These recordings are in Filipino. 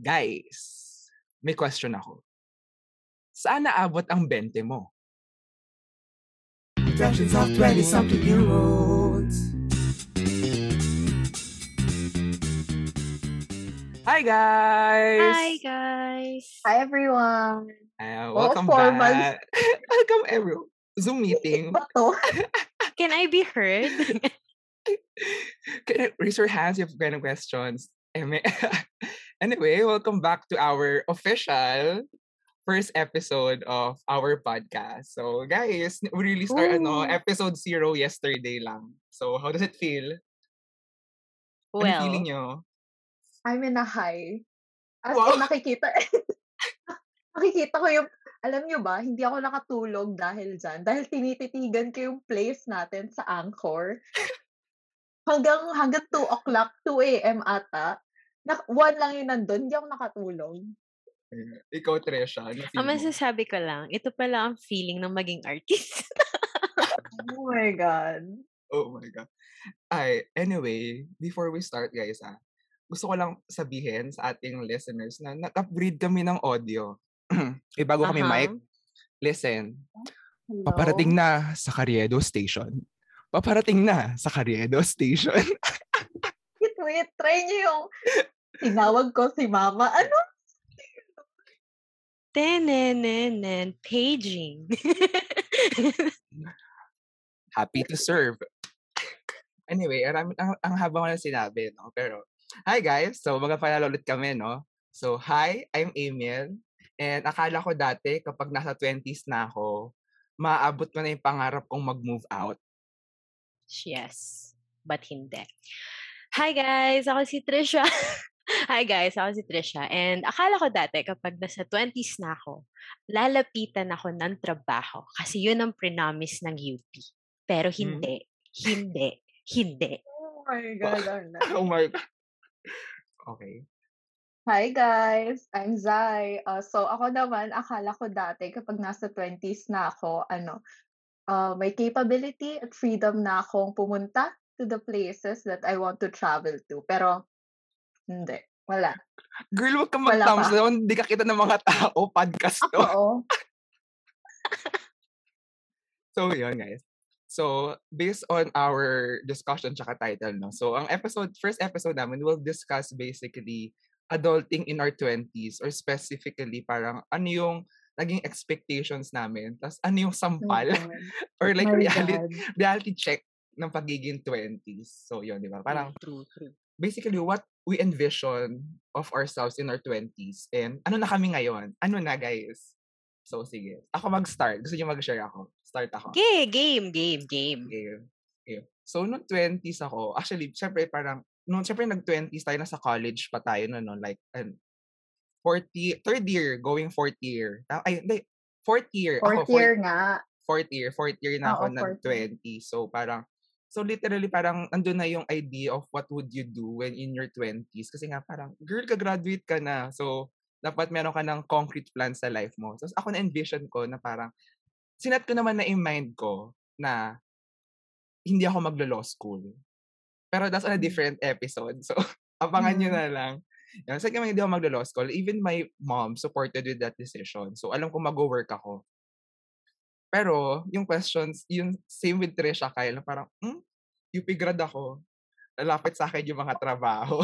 Guys, may question ako. Saan naabot ang 20 mo? Productions of 20-something year olds. Hi guys! Hi guys! Hi everyone! Uh, Oh, welcome four back. welcome everyone. Zoom meeting. Can I be heard? Can I raise your hands if you have any questions. Eme- anyway, welcome back to our official first episode of our podcast. So, guys, we released our ano, Ooh. episode zero yesterday lang. So, how does it feel? Ano well, feeling nyo? I'm in a high. As Wow. nakikita, nakikita ko yung, alam nyo ba, hindi ako nakatulog dahil dyan. Dahil tinititigan ko yung place natin sa Anchor. Hanggang, hanggang 2 o'clock, 2 a.m. ata. Na, one lang yung nandun, hindi ako nakatulog. Ikaw, Tresha, ano ang feeling mo? masasabi ko lang, ito pala ang feeling ng maging artist. Oh my God. Oh my God. Ay, anyway, before we start, guys, ah, gusto ko lang sabihin sa ating listeners na nag-upgrade kami ng audio. eh, bago kami Aha. mic, listen, Hello? paparating na sa Carriedo Station. Paparating na sa Carriedo Station. Wait, wait, try nyo yung, tinawag ko si mama. Ano? Tenenenen, paging. Happy to serve. Anyway, ang, ang, ang haba ko na sinabi, no? Pero, hi guys! So, mag-final ulit kami, no? So, hi, I'm Emil. And akala ko dati, kapag nasa 20s na ako, maaabot ko na yung pangarap kong mag-move out. Yes, but hindi. Hi guys, ako si Trisha. Hi guys, ako si Trisha. And akala ko dati kapag nasa 20s na ako, lalapitan ako ng trabaho kasi yun ang pre-promise ng UP. Pero hindi, hindi, hindi. Oh my God, Arna. oh my Okay. Hi guys, I'm Zai. Uh, so ako naman, akala ko dati kapag nasa 20s na ako, ano, uh, may capability at freedom na akong pumunta to the places that I want to travel to. Pero, hindi. Wala. Girl, wag kang mag-thumbs down. Hindi ka kita ng mga tao. Podcast to. Oo. So, yun, guys. So, based on our discussion tsaka title, no? So, ang episode, first episode namin, we'll discuss basically adulting in our 20s or specifically parang ano yung naging expectations namin, tas ano yung sampal or like Oh my reality, God. reality check ng pagiging 20s. So, yun, di ba? Parang true, true. basically what we envision of ourselves in our 20s and ano na kami ngayon? Ano na, guys? So, sige. Ako mag-start. Gusto niyo mag-share ako? Start ako. Okay, game, game, game. Okay. okay. So, nung 20s ako, actually, syempre parang, nung syempre nag-20s tayo, nasa college pa tayo na no, like, and 40, third year, going fourth year. Ay, hindi, fourth year. Fourth ako, year nga. fourth year, fourth year na ako Oo, ng fourth year. 20. So, parang, so literally parang andun na yung idea of what would you do when in your 20s. Kasi nga parang, girl, ka-graduate ka na. So, dapat meron ka ng concrete plan sa life mo. So, ako na-envision ko na parang, sinat ko naman na in mind ko na hindi ako maglo-law school. Pero that's on a Mm. different episode. So, abangan nyo Mm. na lang. Yan, sa kami hindi ako maglo-law school. Even my mom supported with that decision. So, alam ko mag-work ako. Pero, yung questions, yung same with Trisha Kyle, parang, hmm, UP grad ako. Lalapit sa akin yung mga trabaho.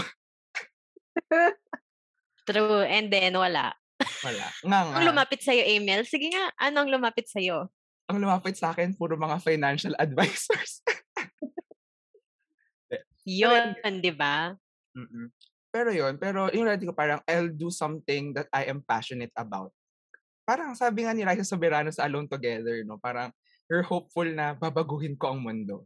True, and then wala. Wala. Nga nga. Ang lumapit sa'yo, Emil? Sige nga, anong lumapit sa'yo? Ang lumapit sa akin, puro mga financial advisors. Yun, di ba? Mm-mm. Pero yun, pero yung reality ko parang, I'll do something that I am passionate about. Parang sabi nga ni Raisa Soberano sa Alone Together, no? Parang, you're hopeful na babaguhin ko ang mundo.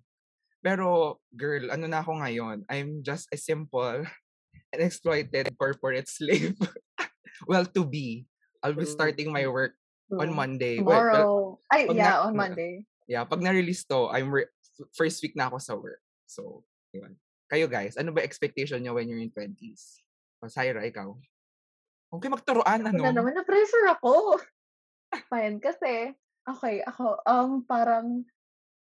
Pero, girl, ano na ako ngayon? I'm just a simple and exploited corporate slave. well, to be. I'll be True. starting my work on True. Monday. Well, well, Tomorrow. Ay, yeah, na- on Monday. yeah, pag na-release to, I'm re- first week na ako sa work. So, yun. Kayo guys, ano ba expectation nyo when you're in 20s? O, Syra, ikaw? Okay, magturuan, Ano ano? naman, na-pressure ako. Fine, kasi, okay, ako, um, parang,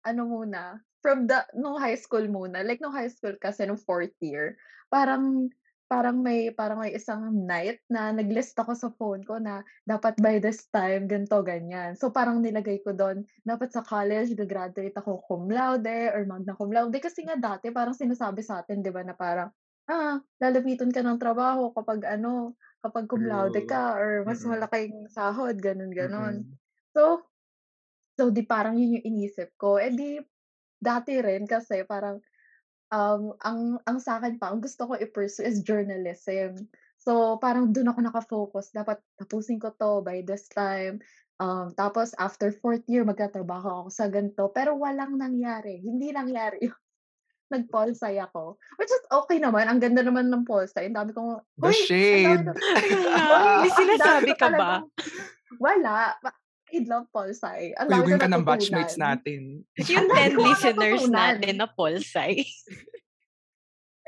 ano muna, from the, nung high school muna, like nung high school kasi, nung fourth year, parang, parang may parang may isang night na nag-list ako sa phone ko na dapat by this time ganito, ganyan. So parang nilagay ko dun, dapat sa college ga-graduate ako cum laude or magna cum laude. Kasi nga dati parang sinasabi sa'tin 'di ba na parang, ah, lalapitan ka ng trabaho kapag ano, kapag cum laude ka or mas malaking sahod, gano'n. Mm. So so 'di parang yun yung inisip ko. Eh, di dati rin kasi parang, um, ang ang sa'kin pa ang gusto ko i-pursue is journalism. So parang dun ako naka-focus, dapat tapusin ko 'to by this time, um, tapos after 4th year magtatrabaho ako sa ganito, pero walang nangyari, hindi nangyari yun. Nag-pol-sci ako, which is okey naman, ang ganda naman ng pol-sci, ang dami kong The uy, ang dami shade. ko Ayun nga, oo, may ang dami sinasabi ko ka ba? talagang wala, I love pol-sci, ang dami kong ka ng batchmates natin. Yung Ang dami 10 ko ngang listeners natin na pol-sci.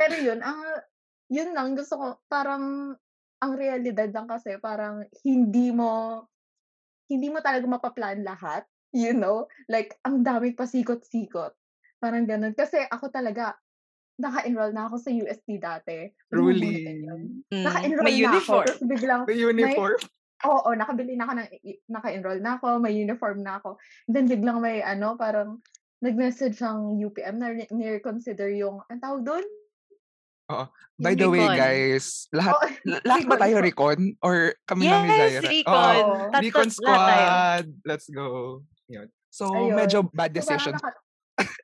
Pero yun, ah, yun lang gusto ko parang ang realidad lang kasi parang hindi mo hindi mo talaga mapa-plan lahat, you know? Like ang daming pasikot-sikot, parang gano'n. Kasi ako talaga, naka-enroll na ako sa UST dati, yun? Mm, Naka-enroll may na ako uniform. ta's biglang May may uniform. Oo, nakabili na ako ng naka-enroll na ako, may uniform na ako. Then biglang may ano, parang nag-message ang UPM na ni ni-reconsider yung anong tawag dun? Oo. By the way guys, lahat la lahat ba tayo recon or kami lang ni Yes, Zaira? Recon. Oo. Tat recon tayo. squad. Let's go. Yun. So medyo Ayun. bad So parang decisions. naka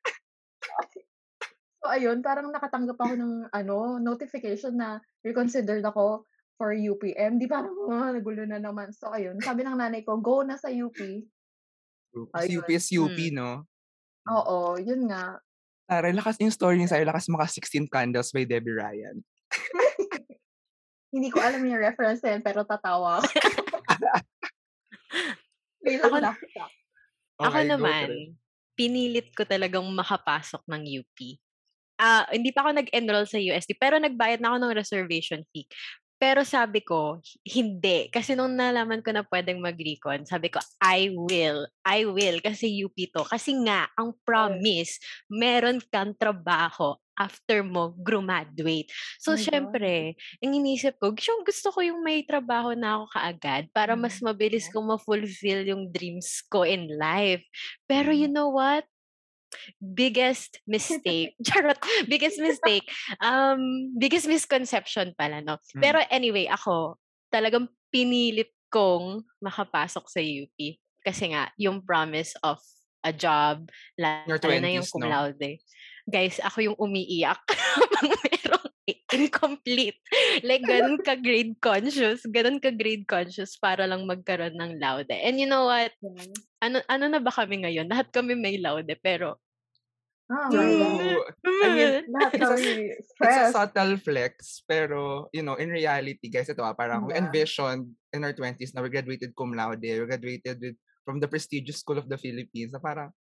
So ayun, parang nakatanggap ako ng ano, notification na reconsidered ako for UPM. Di parang, ah, nagulo na naman. So ayun, sabi ng nanay ko, "Go na sa UP." Kasi UP Ayun. is UP, Hmm. no? Oo, yun nga. Taray, lakas yung story ni Zaira, lakas maka 16 Candles by Debbie Ryan. Hindi ko alam yung reference na yun, pero tatawa ako. Ako ako Okay, go naman, pinilit ko talagang makapasok ng UP. Ah, hindi pa ako nag-enroll sa UST, pero nagbayad na ako ng reservation fee. Pero sabi ko, hindi. Kasi nung nalaman ko na pwedeng mag-recon, sabi ko, I will. I will. Kasi UP to. Kasi nga, ang promise, meron kang trabaho after mo graduate. So, God. syempre, ang inisip ko, gusto, gusto ko yung may trabaho na ako kaagad para mas Mm, mabilis oo. kong ma-fulfill yung dreams ko in life. Pero you Mm. know what? Biggest mistake. Charot. Biggest mistake. Um, biggest misconception pala, no? Pero Mm. anyway, ako, talagang pinilit kong makapasok sa UP. Kasi nga, yung promise of a job, lalo na yung 20s, cum no? laude. Guys, ako yung umiiyak merong incomplete. Like, ganun ka grade conscious. Ganun ka grade conscious para lang magkaroon ng laude. And you know what? Yes. Ano, ano na ba kami ngayon? Lahat kami may laude, pero Oh God. True. I mean, Lahat it's a, it's a subtle flex, pero, you know, in reality, guys, ito ah, parang we Yeah. envisioned in our 20s na we graduated cum laude, we graduated with, from the prestigious school of the Philippines, na parang,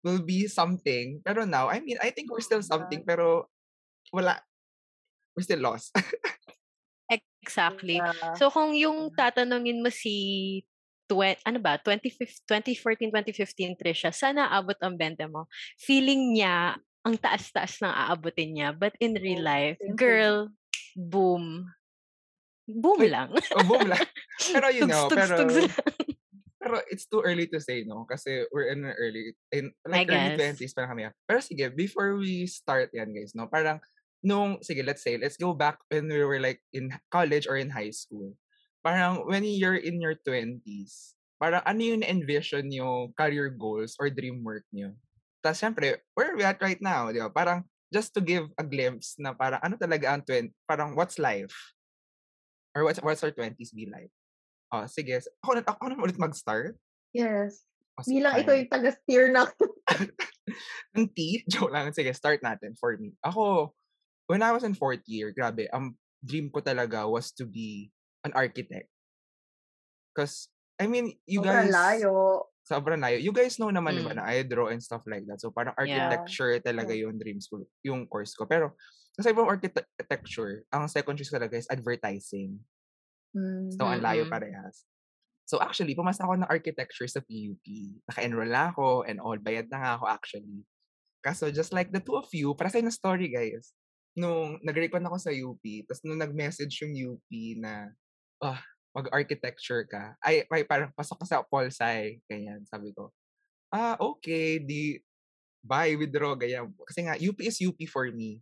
will be something. Pero now, I mean, I think we're still Yeah. something, pero, wala, we're still lost. exactly. Yeah. So, kung yung tatanungin mo si twen ano ba, 2015 2014, 2015 Trisha, sana abot ang bente mo. Feeling niya, ang taas-taas ng aabutin niya. But in real Oo, life, girl, boom. Boom Wait, lang. oh, boom lang. Pero, you know, Tugs, pero, tugs pero it's too early to say, no? Kasi we're in an early, in, I like early guess. 20s pa kami. Pero sige, before we start yan, guys, no? Parang, nung, sige, let's say, let's go back when we were like in college or in high school. Parang, when you're in your 20s, parang ano yung envision yung career goals or dream work nyo? Tapos, syempre, where are we at right now? Di ba? Parang, just to give a glimpse na parang, ano talaga ang 20, parang, what's life? Or what's, what's our 20s be like? Oh, sige. Ako na, ako na ulit mag-start. Yes. Oh, sige, Bilang ikaw fine. yung taga-steer na Ang T, joke lang. Sige, start natin for me. Ako, when I was in fourth year, grabe, ang dream ko talaga was to be an architect. Because, I mean, you sobrang guys, layo. sobrang layo. You guys know naman, Mm. na I draw and stuff like that. So, parang Yeah. architecture talaga Yeah. yung dream school, yung course ko. Pero, sa ibang architecture, ang second choice ko talaga is advertising. Mm. So, ang layo Mm-mm. parehas. So, actually, pumasa ako ng architecture sa PUP. Naka-enroll na ako and all. Bayad na nga ako actually. Kaso, just like the two of you, para sa ng story, guys. nung nag-recon ako sa UP, tapos nung nag-message yung UP na, ah, mag-architecture ka, ay, ay parang pasok ka sa Pol Sci, ganyan, sabi ko. Ah, okay, di, bye, withdraw, ganyan. Kasi nga, UP is UP for me.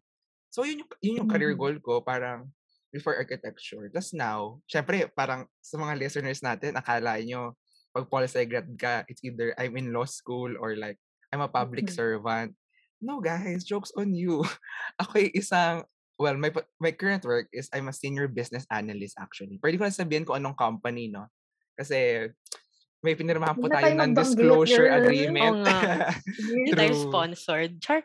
So, yun yung, yun yung career Mhm. goal ko, parang before architecture. Tapos now, syempre, parang sa mga listeners natin, akala nyo, pag Pol Sci grad ka, it's either I'm in law school or like, I'm a public Mhm. servant. No, guys, joke's on you. Ako ay isang, well, my my current work is I'm a senior business analyst actually. Pwede ko na sabihin kung anong company, no? Kasi may pinirmahan po tayo ng disclosure agreement. Oo nga. Hindi tayo sponsored. Char.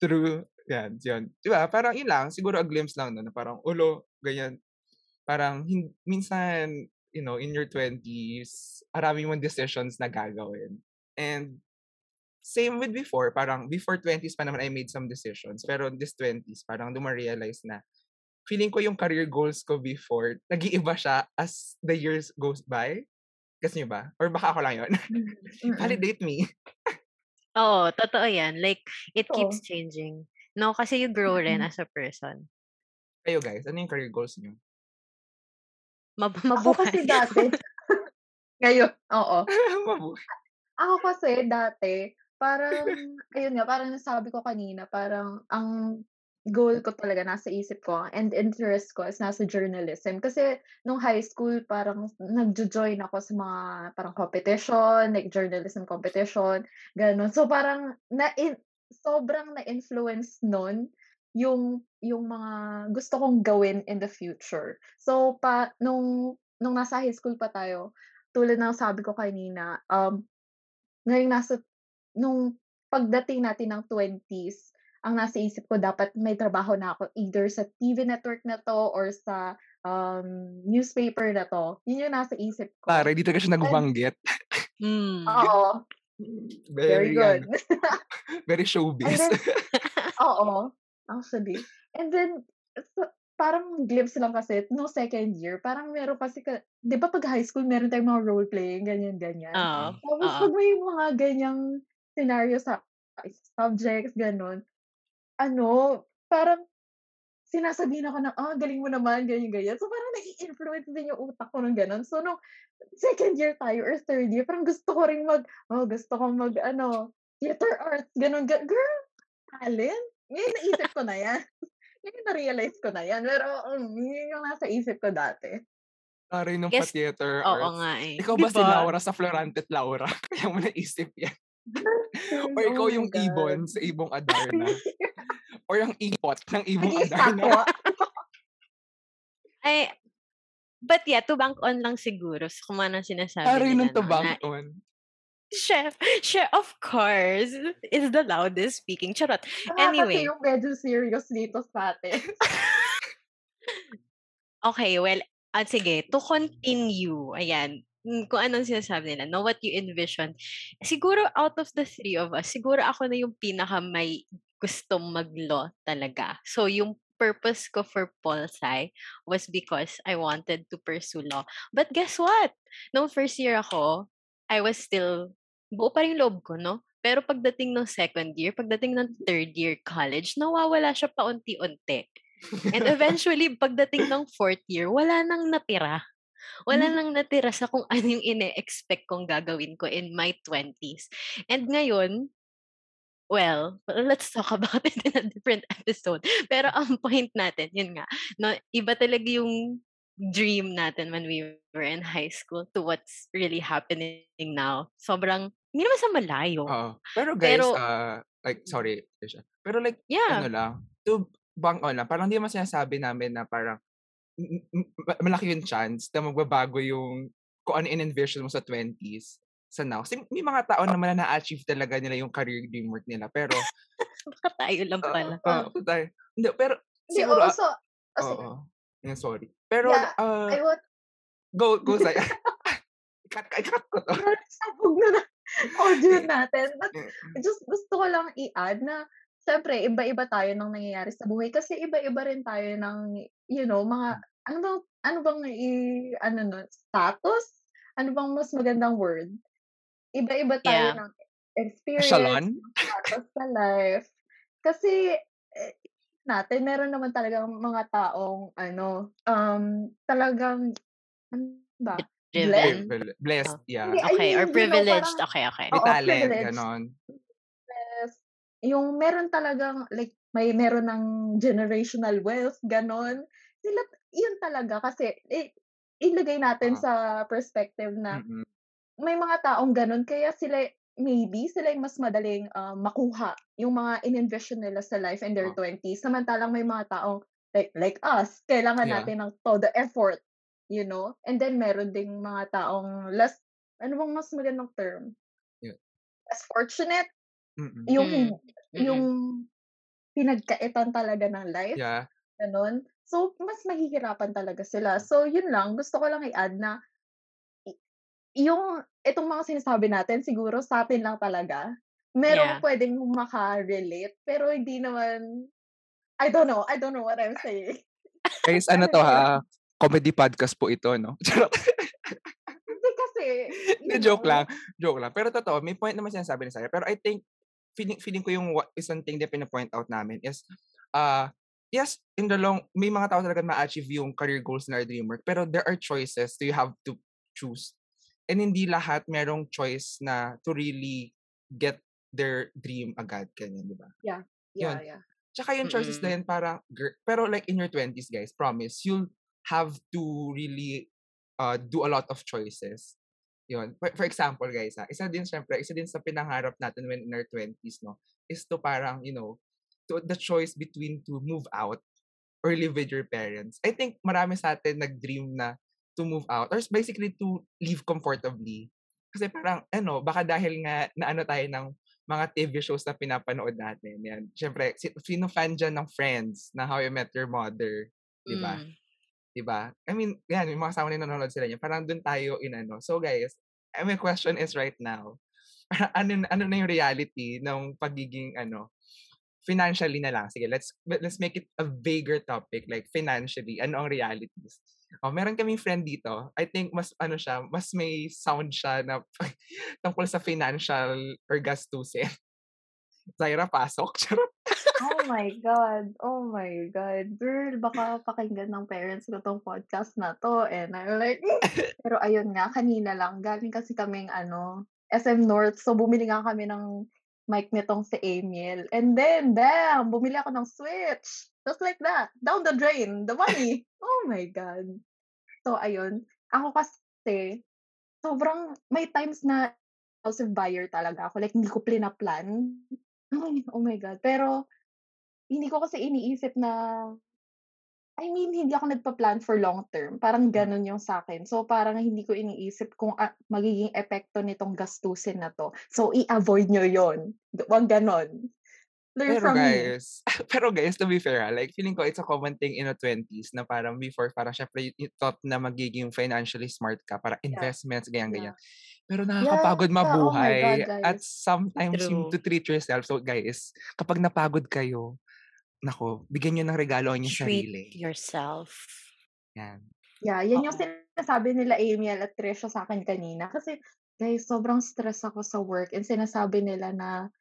True. Yan, yun. Di ba? Parang yun lang. Siguro a glimpse lang no, na parang, ulo, ganyan. Parang, hin- minsan, you know, in your 20s, marami mong decisions na gagawin. And, same with before, parang before 20s pa naman I made some decisions. Pero this 20s, parang duma-realize na feeling ko yung career goals ko before, nag-iiba siya as the years goes by. Kasi nyo ba? Or baka ako lang yun? Mm-mm. Validate me. Oo, totoo yan. Like, it Oo. keeps changing. No, kasi you grow rin Mm. as a person. Kayo guys, ano yung career goals nyo? Mab- Ako mabuhay. kasi dati, ngayon, oo. Mabuhay. Ako kasi dati, parang, ayun nga, parang nasabi ko kanina, parang ang goal ko talaga nasa isip ko and interest ko is nasa journalism. Kasi nung high school, parang nagjo-join ako sa mga parang competition, like journalism competition, gano'n. So parang na sobrang na-influence nun yung yung mga gusto kong gawin in the future. So pa nung nung nasa high school pa tayo, tulad ng sabi ko kanina, um ngayong nasa nung pagdating natin ng 20s, ang nasa isip ko dapat may trabaho na ako either sa TV network na to or sa um, newspaper na to. Yun yung nasa isip ko. Pare, dito ka siya nagbanggit. Mm. Oo, very good. ano, very showbiz. Then, oo, actually. And then, so, parang glimpse lang kasi, no second year, parang meron kasi, ka, di ba pag high school, meron tayong mga role-playing, ganyan-ganyan. Oo. Tapos oo. pag may mga ganyang scenario sa subjects, ganon, ano, parang sinasabihin ako na, ah, galing mo naman, ganyan-ganyan. So, parang nai-influence din yung utak ko ng ganon. So, nung second year tayo or third year, parang gusto ko rin mag, oh, gusto ko mag, ano, theater arts, ganon, ga- girl, talent? Ngayon naisip ko na yan. Ngayon na-realize ko na yan. Pero, um, yun yung nasa isip ko dati. Pare nung Guess- pa-theater Oo arts. nga eh. Ikaw ba si Diba? Laura sa Florante at Laura? Kaya mo naisip yan. Or ikaw Oh yung God. ibon sa ibong Adarna. Or yung ipot ng ibong Nag-iisa Adarna. Ay, but yeah, to bank on lang siguro sa kung ano sinasabi Pare nila, nung no, na tabang on. Chef, chef, of course, is the loudest speaking. Charot. Ah, Anyway. Kasi yung medyo serious dito sa atin. Okay, well, at sige, to continue, ayan, kung anong sinasabi nila, no, what you envision. Siguro out of the three of us, siguro ako na yung pinaka may gustong mag-law talaga. So, yung purpose ko for Polsci was because I wanted to pursue law. But guess what? Nung first year ako, I was still, buo pa rin loob ko, no? Pero pagdating ng second year, pagdating ng third year college, nawawala siya paunti-unti. And eventually, pagdating ng fourth year, wala nang natira. Wala Hmm. nang natira sa kung ano yung ine-expect kong gagawin ko in my 20s. And ngayon, well, let's talk about it in a different episode. Pero ang point natin, yun nga, no, iba talaga yung dream natin when we were in high school to what's really happening now. Sobrang, hindi naman sa malayo. Oo. Pero guys, Pero- ah, like, sorry, Trisha. Pero like, Yeah. ano lang, to bang on lang, parang hindi naman sinasabi namin na parang malaki yung chance na magbabago yung kung ano in-envision mo sa 20s sa now. Kasi may mga tao naman na na-achieve talaga nila yung career dream work nila. Pero, Baka tayo lang pala. oo, oo, tayo. Hindi, pero, Hindi, siguro, oo, ah, so, oh, oo. Yeah, sorry. Pero, Yeah, ah, I want, go, go, Zay. cut, cut, cut ko to. sabog na na audio natin. But Mm. just gusto ko lang i-add na, syempre, iba-iba tayo ng nangyayari sa buhay. Kasi iba-iba rin tayo ng, you know, mga, ano bang, ano bang, i, ano nun, status? Ano bang mas magandang word? Iba-iba tayo Yeah. ng experience, Shalon? status sa life. Kasi, eh, natin, meron naman talagang mga taong ano, um, talagang ano ba? Driven. Blessed, Oh. yeah. Hindi, I Okay, or know, privileged. parang Okay, okay. May talent, ganon. Yung meron talagang like may meron ng generational wealth, ganon. Sila yun talaga kasi eh, ilagay natin Oo. sa perspective na Mm-mm. may mga taong ganon kaya sila maybe sila yung mas madaling ah, makuha yung mga in-envision nila sa life in their Oh. 20s. Samantalang may mga taong like like us, kailangan Yeah. natin ng todo effort, you know? And then meron ding mga taong less ano bang mas magandang term? Yeah. Less fortunate Mm-mm. yung Mm. yung pinagkaitan talaga ng life, Yeah. gano'n. So, mas mahihirapan talaga sila. So, yun lang, gusto ko lang i-add na i- yung itong mga sinasabi natin siguro sa atin lang talaga. Merong Yeah. pwedeng maka-relate, pero hindi naman I don't know. I don't know what I'm saying. Guys, ano to ha? Comedy podcast po ito, no? Charot. Hindi kasi, Hindi, you joke know, lang. Joke lang. Pero totoo, may point naman sinasabi ni Sarah. Pero I think, feeling, feeling ko yung isang thing na pinapoint out namin is, uh, yes, in the long, may mga tao talaga ma-achieve yung career goals na dream work. Pero there are choices so you have to choose. And hindi lahat merong choice na to really get their dream agad. Ganyan, di ba? yeah, yun. yeah. Tsaka yung choices na Mm-mm. yun parang, gir- pero like in your 20s, guys, promise, you'll have to really uh, do a lot of choices. Yun. For, for example, guys, ha, isa din, syempre, isa din sa pinangarap natin when in our 20s, no, is to parang, you know, to the choice between to move out or live with your parents. I think marami sa atin nag-dream na to move out or basically to live comfortably. Kasi parang, ano, baka dahil nga na ano tayo ng mga TV shows na pinapanood natin. Yan. Siyempre, si, sino fan dyan ng Friends, na How I Met Your Mother, di ba? Mm. Di ba? I mean, yan, yung mga kasama na nanonood sila niya. Parang dun tayo in ano. So guys, I my question is right now, ano, ano na yung reality ng pagiging ano, financially na lang. Sige, let's let's make it a bigger topic like financially. Ano ang realities? Oh, meron kaming friend dito. I think mas ano siya, mas may sound siya na tungkol sa financial or gastusin. Zaira, pasok. Charot. Oh my God. Oh my God. Girl, baka pakinggan ng parents ko tong podcast na to. And I'm like, pero ayun nga, kanina lang, galing kasi kaming ano, SM North. So, bumili nga kami ng mic nitong si Emil. And then, bam! Bumili ako ng Switch. Just like that. Down the drain. The money. Oh my God. So, ayun. Ako kasi, sobrang, may times na impulsive buyer talaga ako. Like, hindi ko plan. Ay, oh my God. Pero, hindi ko kasi iniisip na, I mean, hindi ako nagpa-plan for long term. Parang ganun yung sa akin. So, parang hindi ko iniisip kung ah, magiging epekto nitong gastusin na to. So, i-avoid nyo yon Huwag ganon. Learn Pero from me. guys, pero guys, to be fair, ah, like feeling ko it's a common thing in the 20s na parang before, parang syempre you, you thought na magiging financially smart ka, para investments, ganyan-ganyan. Pero nakakapagod Yeah, oh my mabuhay God, at sometimes you True. to treat yourself. So guys, kapag napagod kayo, nako, bigyan nyo ng regalo ang inyong Treat sarili. yourself. Yan. Yeah, yan yung Oo. sinasabi nila Amiel at Trisha sa akin kanina. Kasi, guys, sobrang stress ako sa work and sinasabi nila na,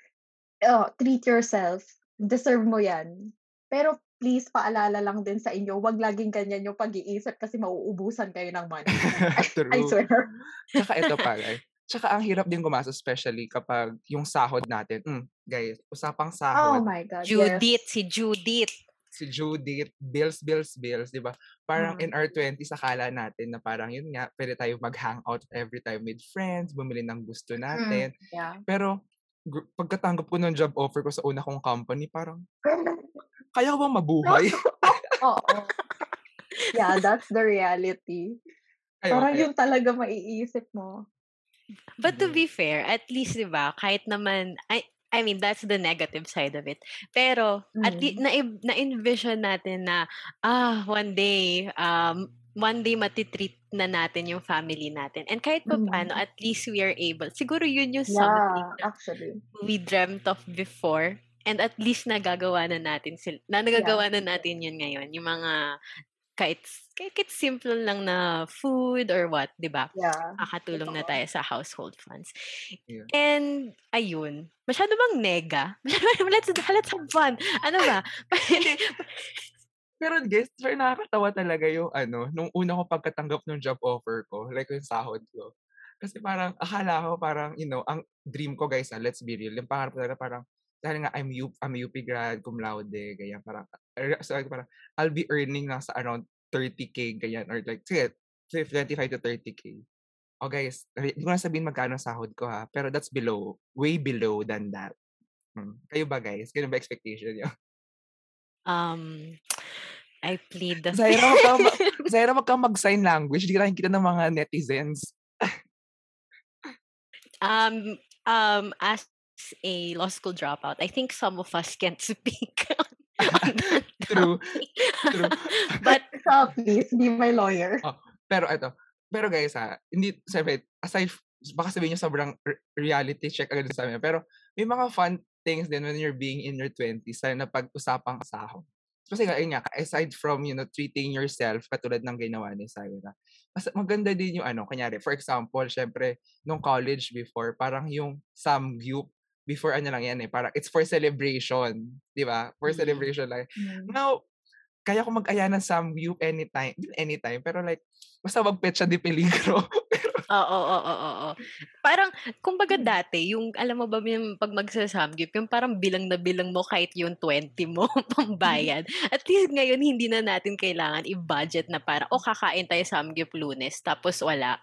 oh, treat yourself. Deserve mo yan. Pero please, paalala lang din sa inyo, wag laging ganyan yung pag-iisip kasi mauubusan kayo ng money. I True. swear. Tsaka ito pa, guys. Tsaka ang hirap din gumastos, especially kapag yung sahod natin. Mm, guys, usapang Oh sahod. my God, Judith, yes. si Judith. si Judith, bills, bills, bills, di ba? Parang Mm. in our 20s, akala natin na parang yun nga, pwede tayo mag-hangout every time with friends, bumili ng gusto Mm, natin. yeah. Pero, pagkatanggap ko ng job offer ko sa una kong company, parang, kaya ko bang mabuhay? Oo. Yeah, that's the reality. Ayun, Parang ayun. yun talaga maiisip mo. But to Mhm. be fair, at least 'di ba, kahit naman I I mean, that's the negative side of it. Pero at least Mm. na na-envision natin na ah, one day um one day matitreat na natin yung family natin. And kahit pa paano, Mm. at least we are able. Siguro yun yung something Yeah, na actually. we dreamt of before and at least nagagawa na natin sila. Na nagagawa na natin yun ngayon. Yung mga kahit, kahit simple lang na food or what, di ba? Yeah. Makakatulong na tayo sa household funds. Yeah. And, ayun. Masyado bang nega? Let's, let's have fun. Ano ba? Pero guys, very nakakatawa talaga yung ano, nung una ko pagkatanggap ng job offer ko, like yung sahod ko. Kasi parang, akala ko parang, you know, ang dream ko guys, ah, let's be real, yung pangarap talaga parang, dahil nga I'm, U, I'm UP grad, cum laude, ganyan, parang, er, so like, parang, I'll be earning lang sa around 30k, ganyan, or like, sige, 25 to 30k. Oh guys, hindi ko na sabihin magkano ang sahod ko ha, pero that's below, way below than that. Hmm. Kayo ba guys? Ganun ba expectation niyo? um, I plead the Zaira, wag kang. Zaira, wag kang mag-sign language. Hindi ka nakikita ng mga netizens. um, um, as a law school dropout, I think some of us can't speak on that True. True. but So, please, be my lawyer. Oh, pero ito. Pero guys ha, hindi, sabi, aside, baka sabihin nyo sobrang re- reality check agad sa amin. Pero may mga fun things din when you're being in your 20s na napag-usapang sahod. Kasi nga, nga, aside from, you know, treating yourself katulad ng ginawa ni Syra, mas maganda din yung ano, kanyari, for example, syempre, nung college before, parang yung samgyup, before ano lang yan eh, parang it's for celebration, di ba? For Mm. celebration lang. Mm. Now, kaya ko mag-aya ng samgyup anytime, anytime, pero like, basta wag petsa di peligro. Oo, oo, oo, oo. Parang, kumbaga dati, yung, alam mo ba, yung pag magsasamgyup, yung parang bilang na bilang mo kahit yung 20 mo pambayad. At least ngayon, hindi na natin kailangan i-budget na para, o kakain tayo samgyup lunes, tapos wala.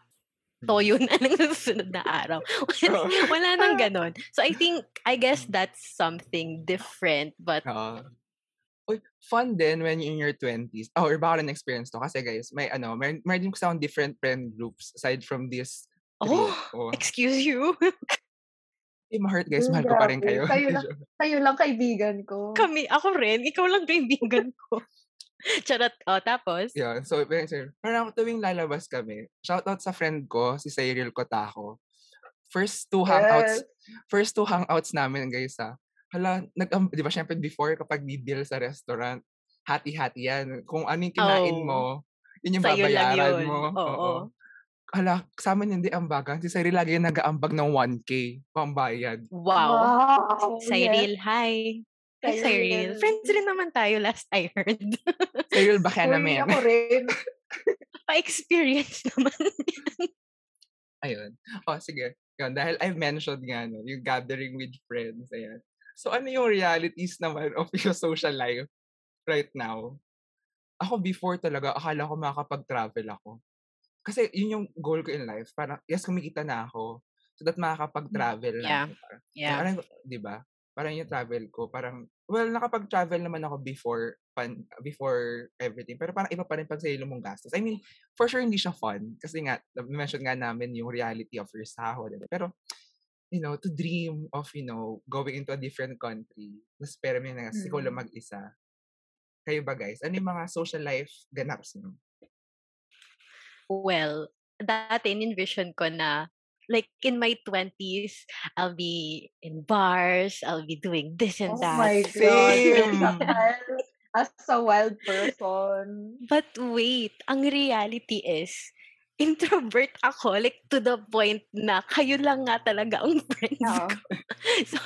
Toyo na lang sa susunod na araw. Wala, wala nang ganon. So, I think, I guess that's something different, but, Oo. Uy, fun din when you're in your 20s. Oh, or baka rin experience to. Kasi guys, may ano, may, may din ko different friend groups aside from this. three. oh, Oh. excuse you. Hindi ma-hurt guys, mahal ko pa rin kayo. Kayo lang. Kayo lang kaibigan ko. Kami, ako rin. Ikaw lang kaibigan ko. Charot. O, tapos? Yeah, so, parang, sir, parang tuwing lalabas kami, shoutout sa friend ko, si Cyril Cotaco. First two hangouts, Yes. first two hangouts namin, guys, ha. Hala, nag, um, di ba, syempre before, kapag bibil sa restaurant, hati-hati yan. Kung ano yung kinain Oh. mo, yun yung Sa'yo babayaran yun. mo. Oo. Hala, sa amin hindi ambagan. Si Cyril lagi yung nag-aambag ng 1K pambayad. Wow. Wow. Cyril, hi. Hi, Cyril. Friends rin naman tayo last I heard. Cyril, baka Uy, namin. ako rin. Pa-experience naman. Ayun. O, sige. Yun, dahil I've mentioned nga, no, yung gathering with friends. Ayan. So, ano yung realities naman of your social life right now? Ako before talaga, akala ko makakapag-travel ako. Kasi yun yung goal ko in life. Parang, yes, kumikita na ako. So that makakapag-travel na. Yeah. Parang, Yeah. Parang, di ba? Parang yung travel ko, parang, well, nakapag-travel naman ako before, pan, before everything. Pero parang iba pa rin pag sa mong gastos. I mean, for sure hindi siya fun. Kasi nga, mention nga namin yung reality of your sahod. Pero, you know, to dream of, you know, going into a different country, mas pero may na, ikaw lang Mm. mag-isa. Kayo ba guys? Ano yung mga social life ganaps nyo? Well, dati in-envision ko na like in my 20s, I'll be in bars, I'll be doing this and Oh that. my God. As a wild person. But wait, ang reality is, introvert ako, like to the point na kayo lang nga talaga ang friends Oo. ko. So,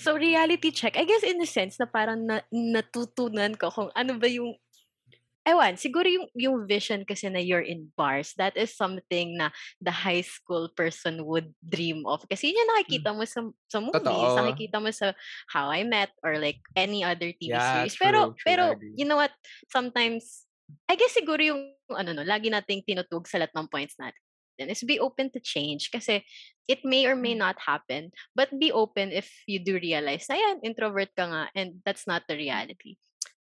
so reality check, I guess in a sense na parang na, natutunan ko kung ano ba yung Ewan, siguro yung, yung vision kasi na you're in bars, that is something na the high school person would dream of. Kasi yun yung nakikita mo sa, sa movies, Totoo. nakikita mo sa How I Met or like any other TV Yeah, series. Pero, true, true, pero I agree. you know what, sometimes, I guess siguro yung, ano no, lagi nating tinutug sa lahat ng points natin is be open to change kasi it may or may Mm. not happen but be open if you do realize na yan, introvert ka nga and that's not the reality.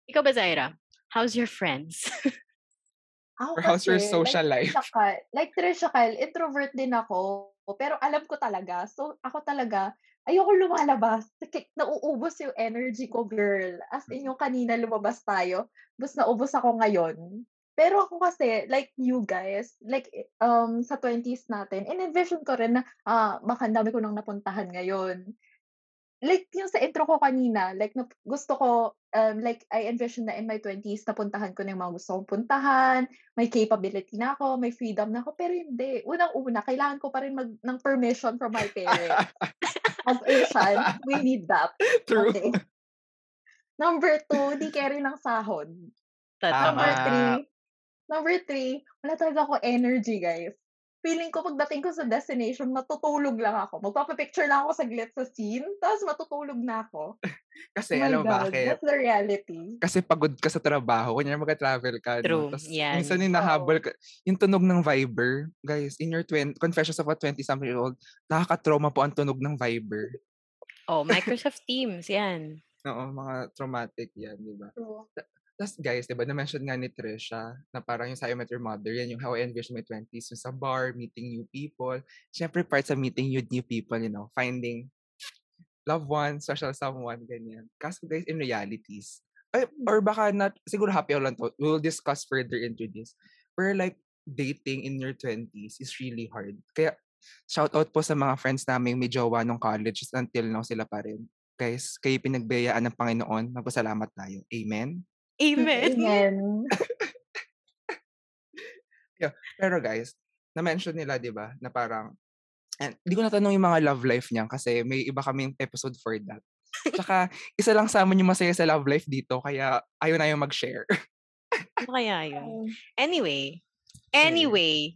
Ikaw ba, Zaira? How's your friends? Ako Or how's your social like, life? Trisha Kyle, like Trisha Kyle, introvert din ako. Pero alam ko talaga. So, ako talaga, ayoko lumalabas. Kasi nauubos yung energy ko, girl. As in, yung kanina lumabas tayo. Bus naubos ako ngayon. Pero ako kasi, like you guys, like um sa 20s natin, in-envision ko rin na, ah, baka dami ko nang napuntahan ngayon. Like yung sa intro ko kanina, like na, gusto ko, um, like I envision na in my 20s, napuntahan ko na yung mga gusto kong puntahan, may capability na ako, may freedom na ako, pero hindi. Unang-una, kailangan ko pa rin mag, ng permission from my parents. As Asian, we need that. True. Okay. Number two, di carry ng sahod. Totoo. Number Tama. three, number three, wala talaga ako energy, guys. Feeling ko pagdating ko sa destination, matutulog lang ako. Magpapapicture lang ako saglit sa scene, tapos matutulog na ako. Kasi oh alam mo God, bakit? that's the reality. Kasi pagod ka sa trabaho, kunyari mag-travel ka. True, No? Tapos yan. minsan yung nahabol ka, yung tunog ng Viber, guys, in your 20, Confessions of a 20-something year old, nakaka-trauma po ang tunog ng Viber. Oh, Microsoft Teams, yan. Oo, mga traumatic yan, di ba? True. Tapos guys, di ba, na-mention nga ni Trisha na parang yung sa Met Your Mother, yan yung how I envision my 20s, yung sa bar, meeting new people. Siyempre, part sa meeting new, new people, you know, finding loved ones, social someone, ganyan. Kaso guys, in realities, ay, or baka not, siguro happy lang to, we'll discuss further into this. Pero like, dating in your 20s is really hard. Kaya, shout out po sa mga friends namin may jowa nung college until now sila pa rin. Guys, kayo pinagbiyayaan ng Panginoon, magpasalamat tayo. Amen? Amen. Amen. Pero guys, na-mention nila, di ba, na parang, and di ko natanong yung mga love life niyan kasi may iba kaming episode for that. Tsaka, isa lang sa amin yung masaya sa love life dito, kaya ayaw na yung mag-share. Ano kaya yun? Anyway. Anyway.